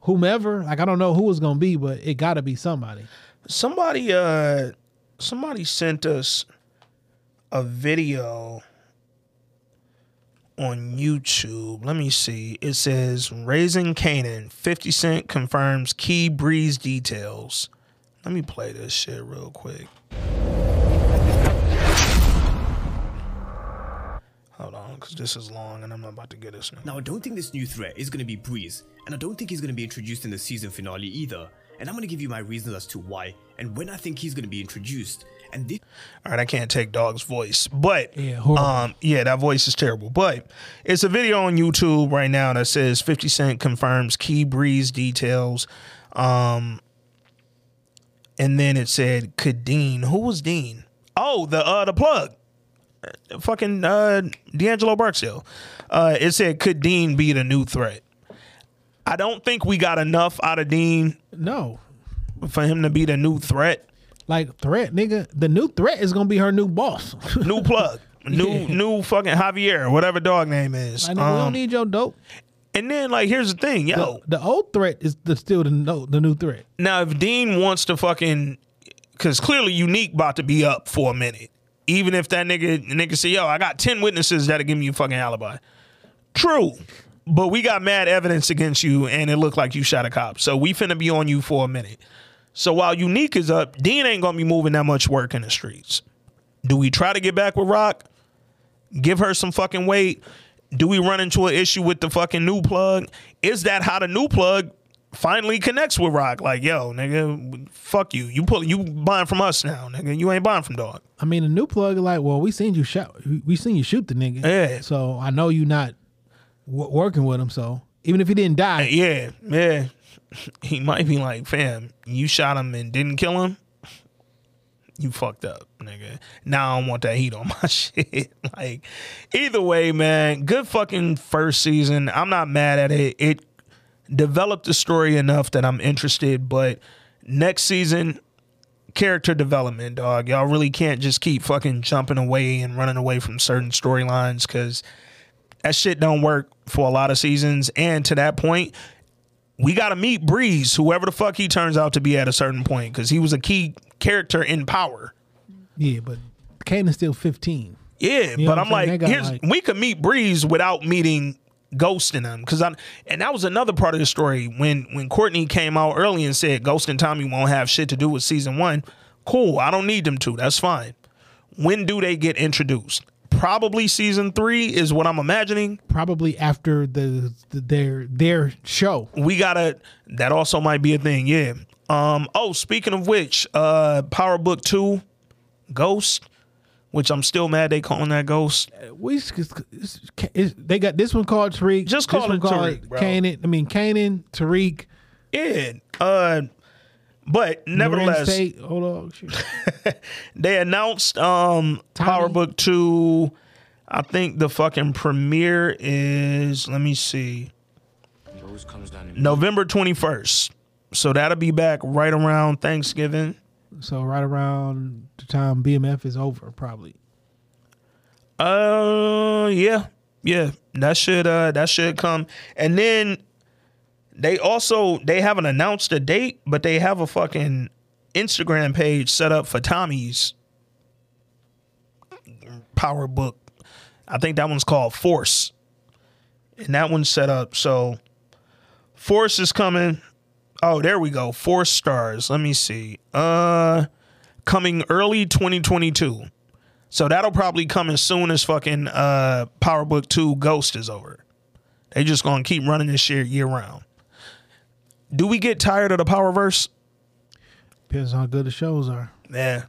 whomever, like I don't know who it's gonna be, but it gotta be somebody. somebody, uh, somebody sent us a video on YouTube. Let me see. It says Raising Kanan. 50 Cent confirms key breeze details. Let me play this shit real quick. Hold on, because this is long and I'm not about to get this. Now, I don't think this new threat is going to be Breeze, and I don't think he's going to be introduced in the season finale either. And I'm going to give you my reasons as to why and when I think he's going to be introduced. And this All right, I can't take dog's voice, but Yeah, um, yeah, that voice is terrible. But it's a video on YouTube right now that says 50 Cent confirms key breeze details. Um, and then it said, could Dean, who was Dean? Oh, the uh the plug. Uh, Fucking uh D'Angelo Barksdale. Uh it said, could Dean be the new threat? I don't think we got enough out of Dean No. for him to be the new threat. Like threat, nigga. The new threat is gonna be her new boss. New plug. New Yeah. new fucking Javier, whatever dog name is. I know we Um, don't need your dope. And then like here's the thing, yo. The, the old threat is the, still the no, the new threat. Now if Dean wants to fucking cause clearly unique about to be up for a minute. Even if that nigga nigga say, yo, I got 10 witnesses that'll give me a fucking alibi. True. But we got mad evidence against you and it looked like you shot a cop. So we finna be on you for a minute. So while Unique is up, Dean ain't gonna be moving that much work in the streets. Do we try to get back with Rock? Give her some fucking weight? Do we run into an issue with the fucking new plug? Is that how the new plug finally connects with Rock? Like, yo, nigga, fuck you. You pull you buying from us now, nigga. You ain't buying from dog. I mean, the new plug is like, well, we seen you shot, we seen you shoot the nigga. Yeah. So I know you not w- working with him. So even if he didn't die, Yeah, yeah. He might be like, fam, you shot him and didn't kill him. You fucked up, nigga. Now I don't want that heat on my shit. like, either way, man, good fucking first season. I'm not mad at it. It developed the story enough that I'm interested, but next season, character development, dog. Y'all really can't just keep fucking jumping away and running away from certain storylines because that shit don't work for a lot of seasons. And to that point, we got to meet Breeze, whoever the fuck he turns out to be at a certain point, because he was a key character in Power. yeah, but Kanan's still 15. Yeah, You know but I'm I'm like, here's like- we could meet Breeze without meeting Ghost in them, because I and that was another part of the story when when Courtney came out early and said Ghost and Tommy won't have shit to do with season one. Cool, I don't need them to. That's fine. When do they get introduced? Probably season three is what I'm imagining. Probably after the, the their their show. we gotta that also might be a thing yeah um oh speaking of which uh power book 2 ghost which i'm still mad they calling that ghost We s- it's- it's- they got this one called Tariq. Just this call one it called Tariq, bro. Kanan. I mean Kanan, Tariq. yeah uh but nevertheless Larenz Tate. Hold on. Shoot. they announced um power book 2 i think the fucking premiere is let me see november 21st so that'll be back right around thanksgiving So right around the time BMF is over, probably. Uh, yeah, yeah. That should uh that should come, and then they also they haven't announced a date, but they have a fucking Instagram page set up for Tommy's power book. I think that one's called Force, and that one's set up. So Force is coming. Oh, there we go. Four stars. Let me see. Uh, coming early 2022. So that'll probably come as soon as fucking uh Power Book 2 Ghost is over. They just gonna keep running this shit year round. Do we get tired of the Powerverse? Depends on how good the shows are. Yeah.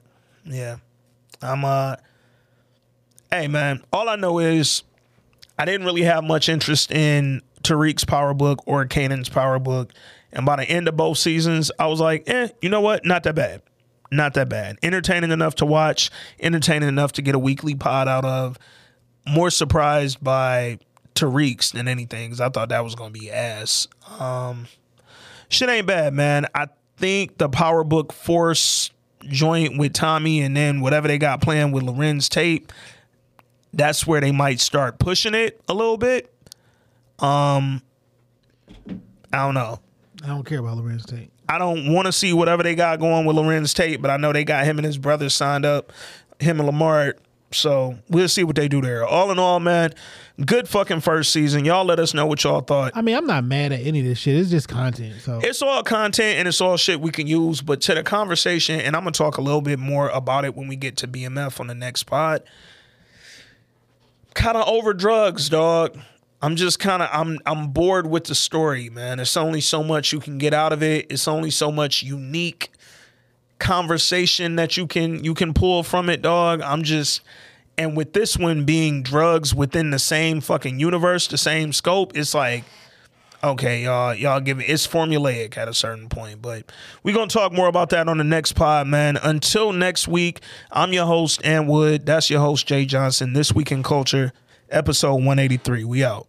Yeah. I'm uh Hey man, all I know is I didn't really have much interest in Tariq's power book or Kanan's power book. And by the end of both seasons, I was like, eh, you know what? Not that bad. Not that bad. Entertaining enough to watch, entertaining enough to get a weekly pod out of. More surprised by Tariq's than anything, because I thought that was gonna be ass. Um shit ain't bad, man. I think the Power Book Force joint with Tommy and then whatever they got playing with Larenz Tate, that's where they might start pushing it a little bit. Um I don't know. I don't care about Larenz Tate. I don't want to see whatever they got going with Larenz Tate, but I know they got him and his brother signed up, him and Lamar. So we'll see what they do there. All in all, man, good fucking first season. Y'all let us know what y'all thought. I mean, I'm not mad at any of this shit. It's just content. So It's all content and it's all shit we can use, but to the conversation, and I'm gonna talk a little bit more about it when we get to BMF on the next pod. Kind of over drugs, dog. I'm just kind of I'm I'm bored with the story, man. It's only so much you can get out of it. It's only so much unique conversation that you can you can pull from it, dog. I'm just and with this one being drugs within the same fucking universe, the same scope, it's like okay, y'all, y'all give it. It's formulaic at a certain point, but we're gonna talk more about that on the next pod, man. Until next week, I'm your host, Ann Wood. That's your host, Jay Johnson. This week in culture, episode 183. We out.